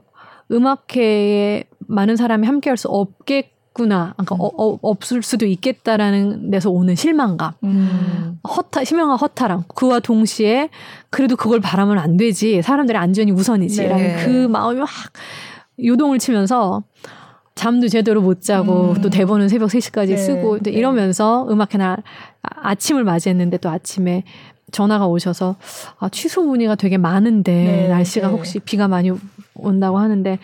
음악회에 많은 사람이 함께 할 수 없겠구나, 그러니까 음. 어, 어, 없을 수도 있겠다라는 데서 오는 실망감, 음. 허타 심형한 허탈함. 그와 동시에 그래도 그걸 바라면 안 되지. 사람들의 안전이 우선이지라는 네. 그 마음이 확 요동을 치면서. 잠도 제대로 못 자고 음. 또 대본은 새벽 3시까지 네. 쓰고 네. 이러면서 음악 회 날 아침을 맞이했는데 또 아침에 전화가 오셔서 아, 취소 문의가 되게 많은데 네. 날씨가 네. 혹시 비가 많이 온다고 하는데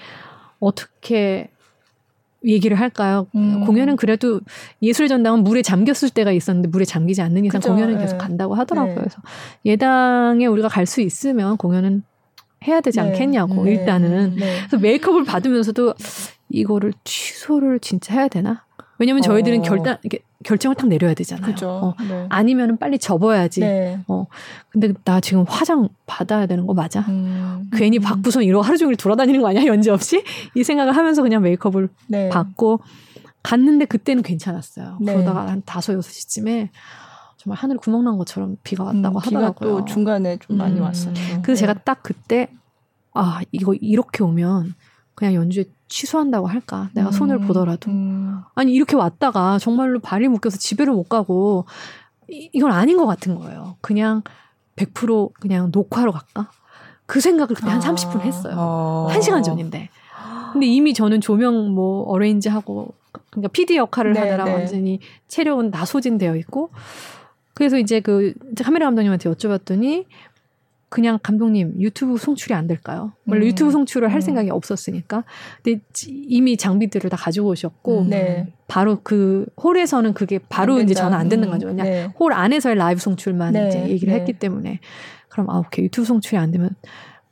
어떻게 얘기를 할까요? 음. 공연은 그래도 예술의 전당은 물에 잠겼을 때가 있었는데 물에 잠기지 않는 이상 그쵸? 공연은 계속 네. 간다고 하더라고요. 네. 그래서 예당에 우리가 갈 수 있으면 공연은 해야 되지 네. 않겠냐고 네. 일단은 네. 그래서 메이크업을 받으면서도 이거를 취소를 진짜 해야 되나? 왜냐면 저희들은 어. 결단 이게 결정을 딱 내려야 되잖아요. 어. 네. 아니면은 빨리 접어야지. 네. 어. 근데 나 지금 화장 받아야 되는 거 맞아? 음. 괜히 받고선 이러고 하루 종일 돌아다니는 거 아니야? 연지 없이? 이 생각을 하면서 그냥 메이크업을 네. 받고 갔는데 그때는 괜찮았어요. 네. 그러다가 한 다섯 여섯 시쯤에 정말 하늘 구멍 난 것처럼 비가 왔다고 음, 하더라고요. 비가 또 중간에 좀 많이 음. 왔었죠. 그래서 제가 네. 딱 그때 아 이거 이렇게 오면 그냥 연주에 취소한다고 할까? 내가 음, 손을 보더라도. 음. 아니, 이렇게 왔다가 정말로 발이 묶여서 집에를 못 가고, 이, 이건 아닌 것 같은 거예요. 그냥 100% 그냥 녹화로 갈까? 그 생각을 그때 한 30분 했어요. 아. 1시간 전인데. 근데 이미 저는 조명 뭐 어레인지 하고, 그러니까 PD 역할을 네, 하느라 네. 완전히 체력은 다 소진되어 있고, 그래서 이제 그 카메라 감독님한테 여쭤봤더니 그냥 감독님 유튜브 송출이 안 될까요? 원래 음. 유튜브 송출을 할 음. 생각이 없었으니까. 근데 이미 장비들을 다 가지고 오셨고 음. 네. 바로 그 홀에서는 그게 바로 이제 전화 안 되는 음. 거죠. 그냥 네. 홀 안에서의 라이브 송출만 네. 이제 얘기를 네. 했기 때문에 그럼 아 오케이 유튜브 송출이 안 되면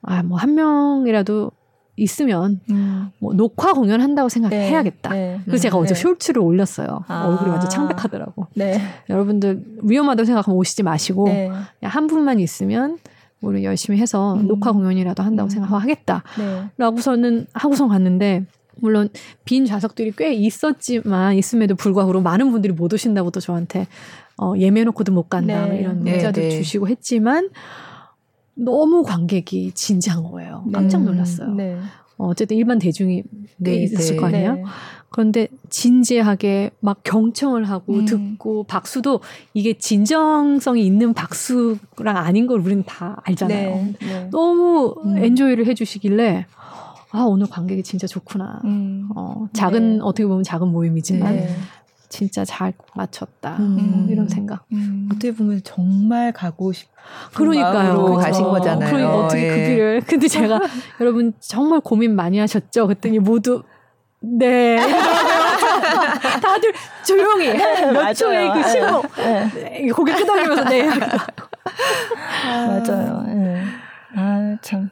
아 뭐 한 명이라도 있으면 음. 뭐 녹화 공연 한다고 생각해야겠다. 네, 네, 그래서 제가 어제 네. 쇼츠를 올렸어요. 아. 얼굴이 완전 창백하더라고. 네. 여러분들 위험하다고 생각하면 오시지 마시고 네. 한 분만 있으면 우리 열심히 해서 음. 녹화 공연이라도 한다고 음. 생각하겠다. 네. 라고서는 하고선 갔는데 물론 빈 좌석들이 꽤 있었지만 있음에도 불구하고 많은 분들이 못 오신다고도 저한테 어, 예매놓고도 못 간다 네. 이런 문자도 네, 네. 주시고 했지만 너무 관객이 진지한 거예요. 깜짝 네. 놀랐어요. 네. 어, 어쨌든 일반 대중이 네, 있을 거 아니에요. 그런데 진지하게 막 경청을 하고 음. 듣고 박수도 이게 진정성이 있는 박수랑 아닌 걸 우리는 다 알잖아요. 너무 음. 엔조이를 해주시길래 아 오늘 관객이 진짜 좋구나. 음. 어, 작은 어떻게 보면 작은 모임이지만 진짜 잘 맞췄다 음. 이런 생각. 음. 어떻게 보면 정말 가고 싶. 그러니까요. 가신 거잖아요. 그러니까 어떻게 그 예. 그 길을. 근데 제가 여러분 정말 고민 많이 하셨죠? 그랬더니 모두 네. 다들 조용히 네, 몇 초의 그 신호 네. 네. 고개 끄덕이면서 네. 아, 맞아요. 네. 아 참.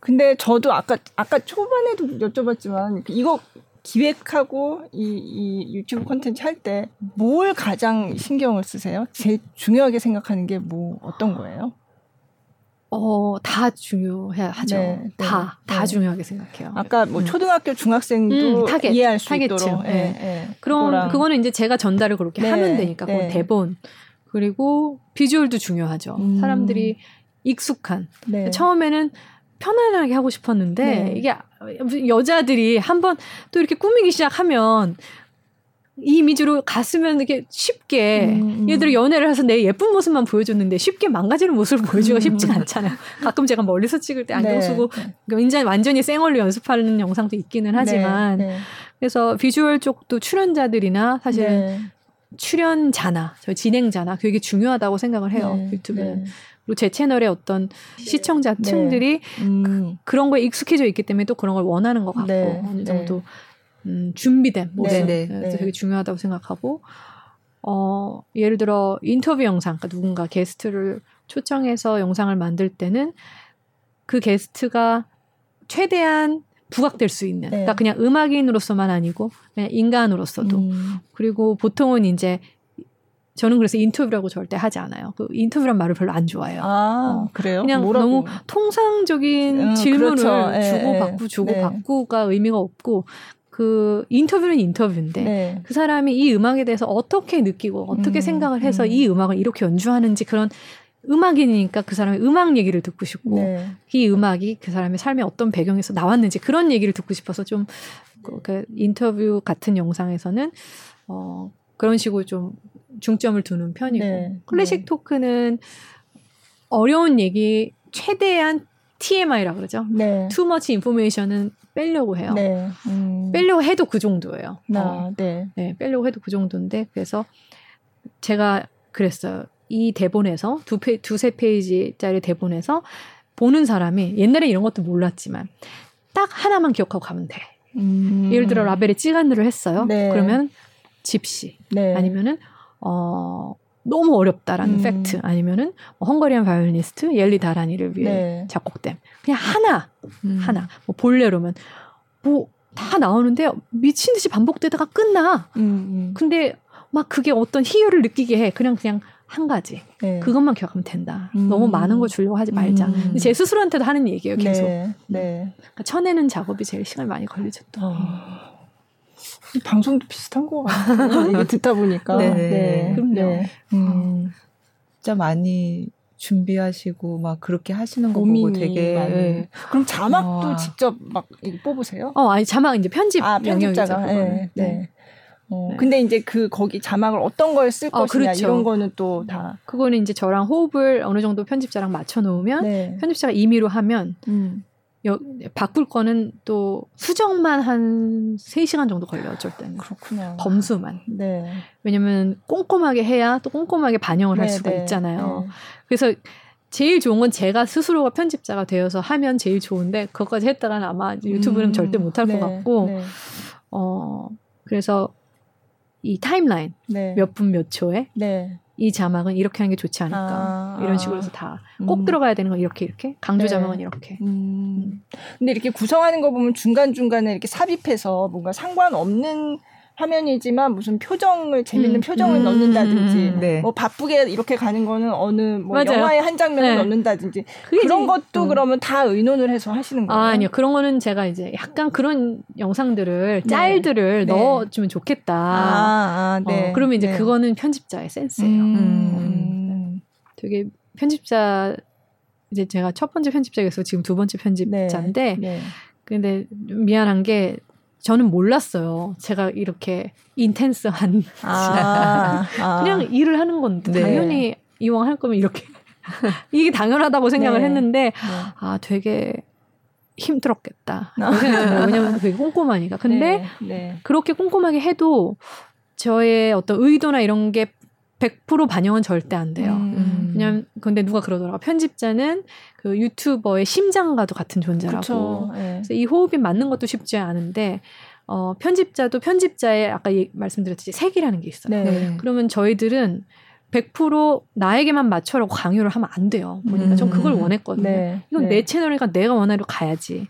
근데 저도 아까 아까 초반에도 여쭤봤지만 이거 기획하고 이, 이 유튜브 콘텐츠 할 때 뭘 가장 신경을 쓰세요? 제일 중요하게 생각하는 게 뭐 어떤 거예요? 어, 다 중요해 하죠. 네, 네, 다, 다 네. 중요하게 생각해요. 아까 뭐 음. 초등학교, 중학생도 음, 타겟, 이해할 수 타겟층. 있도록. 네. 네. 그럼 그거랑. 그거는 이제 제가 전달을 그렇게 네, 하면 되니까 그 대본 그리고 비주얼도 중요하죠. 음. 사람들이 익숙한. 처음에는 편안하게 하고 싶었는데 네. 이게 여자들이 한번 또 이렇게 꾸미기 시작하면 이 이미지로 갔으면 이렇게 쉽게 음, 음. 얘들이 연애를 해서 내 예쁜 모습만 보여줬는데 쉽게 망가지는 모습을 보여주기가 음. 쉽지가 않잖아요. 가끔 제가 멀리서 찍을 때 안경 네. 쓰고 굉장히 완전히 생얼로 연습하는 영상도 있기는 하지만 네. 네. 그래서 비주얼 쪽도 출연자들이나 사실 네. 출연자나 저 진행자나 그게 중요하다고 생각을 해요 네. 유튜브는. 네. 그리고 제 채널의 어떤 시청자 층들이 네. 음. 그, 런 거에 익숙해져 있기 때문에 또 그런 걸 원하는 것 같고 네. 어느 정도 네. 음, 준비된 모습 네, 네. 되게 중요하다고 생각하고 어 예를 들어 인터뷰 영상 그러니까 누군가 게스트를 초청해서 영상을 만들 때는 그 게스트가 최대한 부각될 수 있는 그러니까 그냥 음악인으로서만 아니고 그냥 인간으로서도 음. 그리고 보통은 이제 저는 그래서 인터뷰라고 절대 하지 않아요. 그 인터뷰란 말을 별로 안 좋아해요. 아, 어. 그래요? 그냥 뭐라고? 너무 통상적인 음, 질문을 그렇죠. 예, 주고받고 예. 주고받고가 네. 의미가 없고 그 인터뷰는 인터뷰인데 네. 그 사람이 이 음악에 대해서 어떻게 느끼고 어떻게 음, 생각을 해서 음. 이 음악을 이렇게 연주하는지 그런 음악인이니까 그 사람의 음악 얘기를 듣고 싶고 네. 이 음악이 그 사람의 삶의 어떤 배경에서 나왔는지 그런 얘기를 듣고 싶어서 좀그 인터뷰 같은 영상에서는 어 그런 식으로 좀 중점을 두는 편이고 네. 클래식 네. 토크는 어려운 얘기 최대한 TMI라 그러죠. 네. Too much information은 빼려고 해요. 네. 음. 빼려고 해도 그 정도예요. 아, 어. 네. 네. 빼려고 해도 그 정도인데 그래서 제가 그랬어요. 이 대본에서 두 페, 두세 페이지짜리 대본에서 보는 사람이 옛날에 이런 것도 몰랐지만 딱 하나만 기억하고 가면 돼. 음. 예를 들어 라벨의 찌간느를 했어요. 네. 그러면 집시 네. 아니면은 어 너무 어렵다라는 음. 팩트 아니면은 뭐 Hungarian 바이올리니스트 옐리 다라니를 위해 네. 작곡된 그냥 하나 음. 하나 뭐 볼레로면 뭐 다 나오는데 미친 듯이 반복되다가 끝나. 음, 음, 근데 막 그게 어떤 희열을 느끼게 해. 그냥 그냥 한 가지. 네. 그것만 기억하면 된다. 음. 너무 많은 걸 주려고 하지 말자. 음. 제 스스로한테도 하는 얘기예요, 계속. 네. 네. 그러니까 쳐내는 작업이 제일 시간이 많이 걸리죠. 또. 어. 방송도 비슷한 것 같아요. 듣다 보니까. 네. 네. 그럼요. 네. 음, 진짜 많이 준비하시고 막 그렇게 하시는 거 보고 되게 네. 그럼 자막도 어. 직접 막 뽑으세요? 어 아니 자막 이제 편집 아 편집자가 네. 네. 네. 어, 네. 근데 이제 그 거기 자막을 어떤 걸 쓸 것이냐 어, 그렇죠. 이런 거는 또 다 그거는 이제 저랑 호흡을 어느 정도 편집자랑 맞춰 놓으면 네. 편집자가 임의로 하면 음. 여, 바꿀 거는 또 수정만 한 3시간 정도 걸려요, 어쩔 때는. 그렇구나. 범수만. 네. 왜냐면 꼼꼼하게 해야 또 꼼꼼하게 반영을 네, 할 수가 네, 있잖아요. 네. 그래서 제일 좋은 건 제가 스스로가 편집자가 되어서 하면 제일 좋은데 그것까지 했다가는 아마 유튜브는 음, 절대 못할 것 네, 같고 네. 어 그래서 이 타임라인 네. 몇분 몇 초에 이 자막은 이렇게 하는 게 좋지 않을까 아, 이런 식으로 해서 다꼭 음. 들어가야 되는 건 이렇게 이렇게 강조 네. 자막은 이렇게. 음. 음. 근데 이렇게 구성하는 거 보면 중간 중간에 이렇게 삽입해서 뭔가 상관없는 화면이지만 무슨 표정을 재밌는 음. 표정을 음. 넣는다든지 음. 네. 뭐 바쁘게 이렇게 가는 거는 어느 뭐 맞아요. 영화의 한 장면을 네. 넣는다든지 그런 것도 음. 그러면 다 의논을 해서 하시는 거예요? 아, 아니요 그런 거는 제가 이제 약간 그런 영상들을 네. 짤들을 네. 넣어주면 좋겠다. 아, 아 네. 어, 그러면 이제 네. 그거는 편집자의 센스예요. 음. 되게 편집자 이제 제가 첫 번째 편집자에서 지금 두 번째 편집자인데 근데 미안한 게 저는 몰랐어요. 제가 이렇게 인텐스한 아, 아. 그냥 일을 하는 건데 네. 당연히 이왕 할 거면 이렇게 이게 당연하다고 생각을 네. 했는데 네. 아 되게 힘들었겠다. 아. 왜냐면 되게 꼼꼼하니까. 근데 네. 네. 그렇게 꼼꼼하게 해도 저의 어떤 의도나 이런 게 100% 반영은 절대 안 돼요. 음. 왜냐면 근데 누가 그러더라고 편집자는 그 유튜버의 심장과도 같은 존재라고. 네. 그래서 이 호흡이 맞는 것도 쉽지 않은데 어 편집자도 편집자의 아까 예, 말씀드렸듯이 색이라는 게 있어요. 네. 그러면 저희들은 100% 나에게만 맞춰라고 강요를 하면 안 돼요. 보니까 음. 전 그걸 원했거든요. 네. 이건 네. 내 채널이니까 내가 원하는 가야지.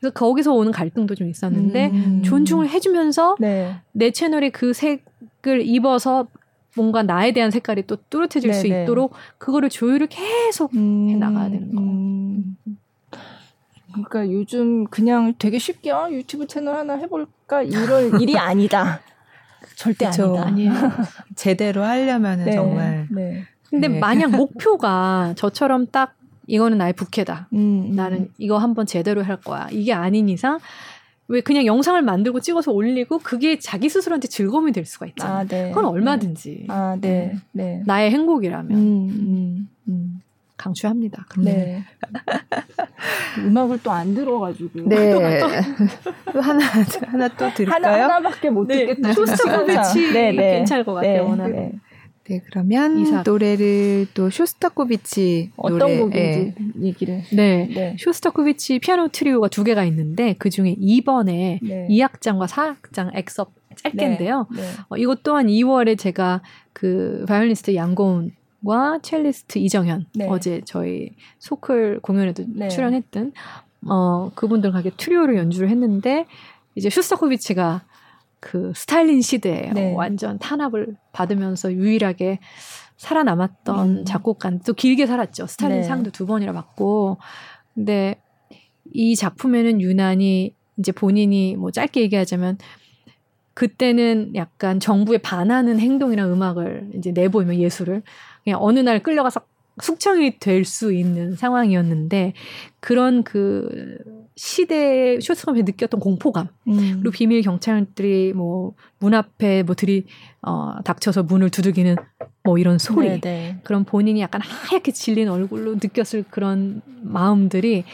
그래서 거기서 오는 갈등도 좀 있었는데 음. 존중을 해주면서 네. 내 채널이 그 색을 입어서 뭔가 나에 대한 색깔이 또 뚜렷해질 네네. 수 네. 있도록 그거를 조율을 계속 음, 해 나가야 되는 거. 음. 그러니까 요즘 그냥 되게 쉽게 어, 유튜브 채널 하나 해볼까 이럴 일이 아니다. 절대 그쵸. 아니다. 아니에요. 제대로 하려면은 네, 정말. 네. 근데 네. 만약 목표가 저처럼 딱 이거는 나의 부캐다. 음, 음, 나는 이거 한번 제대로 할 거야. 이게 아닌 이상 왜 그냥 영상을 만들고 찍어서 올리고 그게 자기 스스로한테 즐거움이 될 수가 있잖아. 아, 네. 그건 얼마든지. 네. 아, 네. 네. 나의 행복이라면. 음, 음, 음. 강추합니다. 네. 음악을 또 안 들어가지고. 네. 또 하나 하나 또 들을까요? 하나, 하나밖에 못 네. 듣겠다. 쇼스타코비치 네, 네. 괜찮을 것 같아요. 네, 워낙. 네. 네, 그러면 이삭. 노래를 또 쇼스타코비치 어떤 노래, 곡인지 네. 얘기를. 네. 네. 쇼스타코비치 피아노 트리오가 두 개가 있는데 그 중에 2번에 네. 2악장과 4악장 엑섭 짧게인데요. 네. 네. 어, 이것 또한 2월에 제가 그 바이올리스트 양고은과 첼리스트 이정현 네. 어제 저희 소클 공연에도 네. 출연했던 어 그분들과 함께 트리오를 연주를 했는데 이제 쇼스타코비치가 그 스탈린 시대에 네. 완전 탄압을 받으면서 유일하게 살아남았던 음. 작곡가 또 길게 살았죠. 스탈린 네. 상도 두 번이나 받고. 근데 이 작품에는 유난히 이제 본인이 뭐 짧게 얘기하자면 그때는 약간 정부에 반하는 행동이나 음악을 이제 내보이면 예술을 그냥 어느 날 끌려가서 숙청이 될 수 있는 상황이었는데 그런 그 시대의 쇼츠컴에 느꼈던 공포감 음. 그리고 비밀 경찰들이 뭐 문 앞에 뭐 들이 어 닥쳐서 문을 두들기는 뭐 이런 소리 네네. 네. 그런 본인이 약간 하얗게 질린 얼굴로 느꼈을 그런 마음들이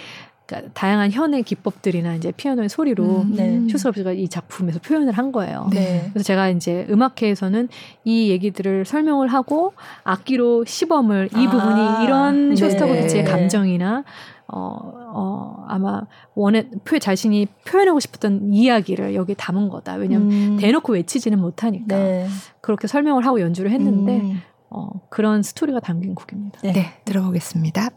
그러니까 다양한 현의 기법들이나 이제 피아노의 소리로 음, 네. 쇼스가 이 작품에서 표현을 한 거예요. 네. 그래서 제가 이제 음악회에서는 이 얘기들을 설명을 하고 악기로 시범을 이 아, 부분이 이런 쇼스타코비치의 네. 감정이나 어, 어, 아마 원해, 표, 자신이 표현하고 싶었던 이야기를 여기에 담은 거다. 왜냐면 음. 대놓고 외치지는 못하니까. 네. 그렇게 설명을 하고 연주를 했는데, 음. 어, 그런 스토리가 담긴 곡입니다. 네, 네 들어보겠습니다.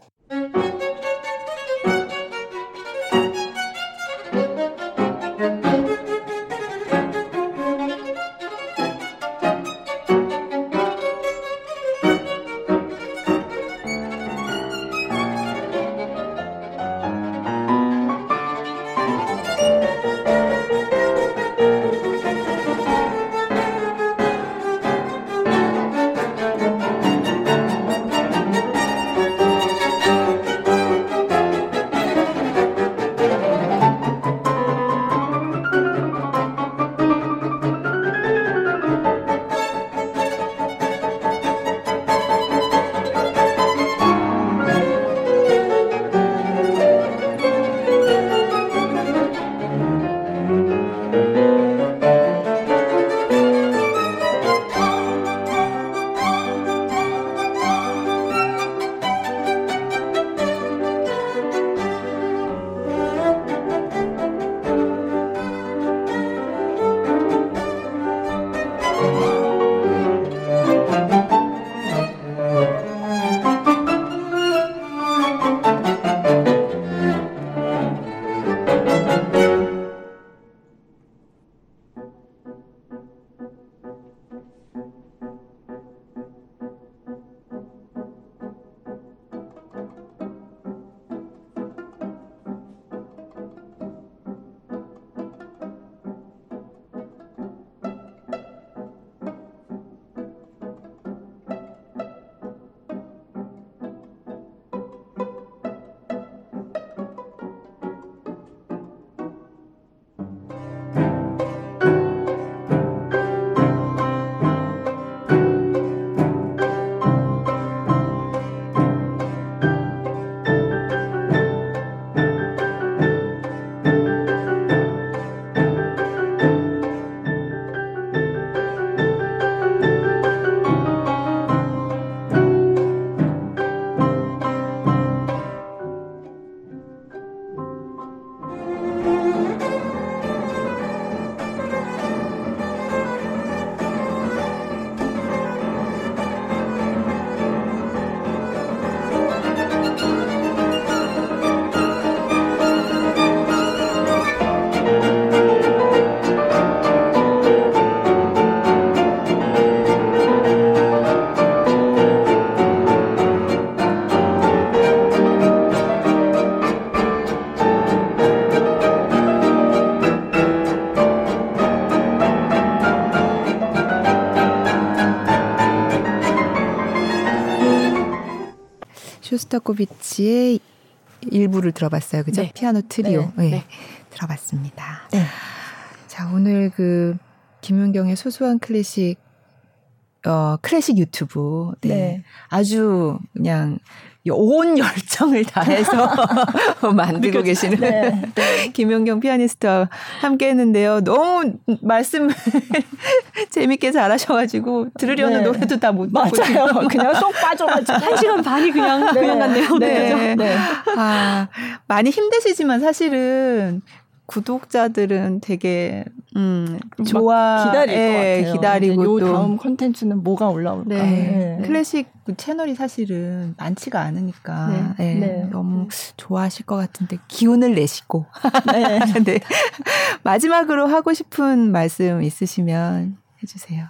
쇼스타코비치의 일부를 들어봤어요. 그죠? 네. 피아노 트리오. 네. 네. 들어봤습니다. 네. 자, 오늘 그 김윤경의 소소한 클래식 어, 클래식 유튜브. 네. 네. 아주 그냥 온 열정을 다해서 만들고 계시는 네, 네. 김연경 피아니스트와 함께 했는데요. 너무 말씀 재밌게 잘하셔가지고 들으려는 네. 노래도 다 못 맞아요. 그냥 쏙 빠져가지고 한 시간 반이 그냥 네. 그냥 갔네요. 네. 네. 아 많이 힘드시지만 사실은 구독자들은 되게 음 좋아 기다릴 예, 것 같아요. 기다리고 요 또 다음 컨텐츠는 뭐가 올라올까? 네. 네. 클래식 채널이 사실은 많지가 않으니까 네. 예, 네. 너무 좋아하실 것 같은데 기운을 내시고 네. 네. 마지막으로 하고 싶은 말씀 있으시면 해주세요.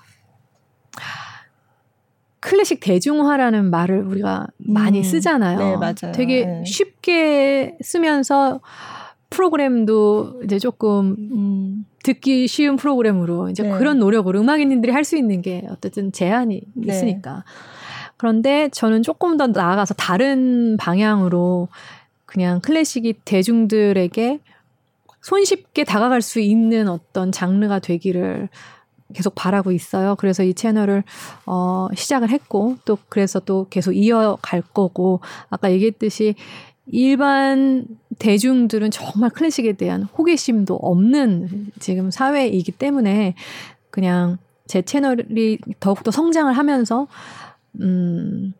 클래식 대중화라는 말을 우리가 많이 음. 쓰잖아요. 네, 맞아요. 되게 네. 쉽게 쓰면서 프로그램도 이제 조금 음, 듣기 쉬운 프로그램으로 이제 네. 그런 노력으로 음악인들이 할 수 있는 게 어쨌든 제한이 네. 있으니까. 그런데 저는 조금 더 나아가서 다른 방향으로 그냥 클래식이 대중들에게 손쉽게 다가갈 수 있는 어떤 장르가 되기를 계속 바라고 있어요. 그래서 이 채널을 어 시작을 했고 또 그래서 또 계속 이어갈 거고 아까 얘기했듯이 일반 대중들은 정말 클래식에 대한 호기심도 없는 지금 사회이기 때문에 그냥 제 채널이 더욱더 성장을 하면서 음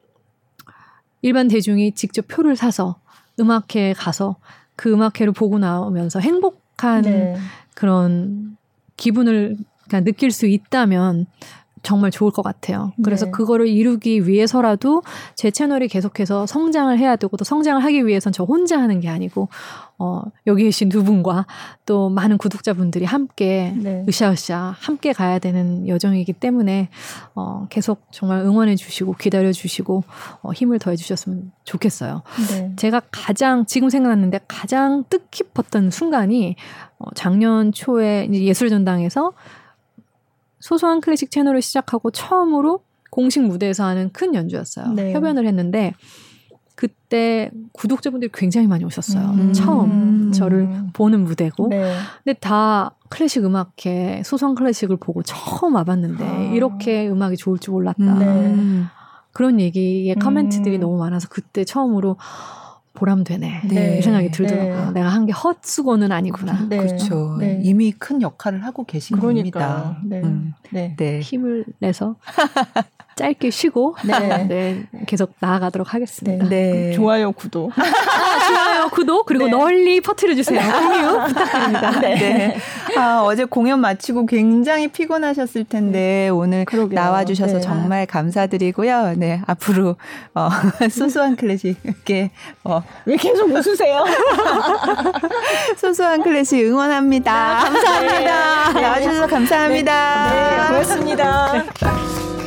일반 대중이 직접 표를 사서 음악회에 가서 그 음악회를 보고 나오면서 행복한 네. 그런 기분을 그냥 느낄 수 있다면 정말 좋을 것 같아요. 그래서 네. 그거를 이루기 위해서라도 제 채널이 계속해서 성장을 해야 되고 또 성장을 하기 위해선 저 혼자 하는 게 아니고 어 여기 계신 두 분과 또 많은 구독자분들이 함께 네. 으쌰으쌰 함께 가야 되는 여정이기 때문에 어 계속 정말 응원해 주시고 기다려 주시고 어 힘을 더해 주셨으면 좋겠어요. 네. 제가 가장 지금 생각났는데 가장 뜻깊었던 순간이 어 작년 초에 예술 전당에서 소소한 클래식 채널을 시작하고 처음으로 공식 무대에서 하는 큰 연주였어요. 네. 협연을 했는데 그때 구독자분들이 굉장히 많이 오셨어요. 음. 처음 저를 보는 무대고. 네. 근데 다 클래식 음악회, 소소한 클래식을 보고 처음 와봤는데 아. 이렇게 음악이 좋을 줄 몰랐다. 네. 그런 얘기에 커멘트들이 음. 너무 많아서 그때 처음으로 보람되네. 네. 이 생각이 들더라고요. 네. 내가 한 게 헛수고는 아니구나. 네. 그렇죠. 네. 이미 큰 역할을 하고 계신 그러니까. 겁니다. 네. 음. 네. 네. 힘을 내서 짧게 쉬고 네. 네. 계속 나아가도록 하겠습니다. 네. 좋아요, 구독. 아, 좋아요, 구독 그리고 널리 퍼뜨려 주세요. 공유 부탁드립니다. 네. 아, 어제 공연 마치고 굉장히 피곤하셨을 텐데 오늘 그러게요. 나와주셔서 정말 감사드리고요. 네, 앞으로 어, 소소한 클래식에 어, 왜 계속 웃으세요? 소소한 클래식 응원합니다. 아, 감사합니다. 네. 나와주셔서 감사합니다. 네, 네 고맙습니다.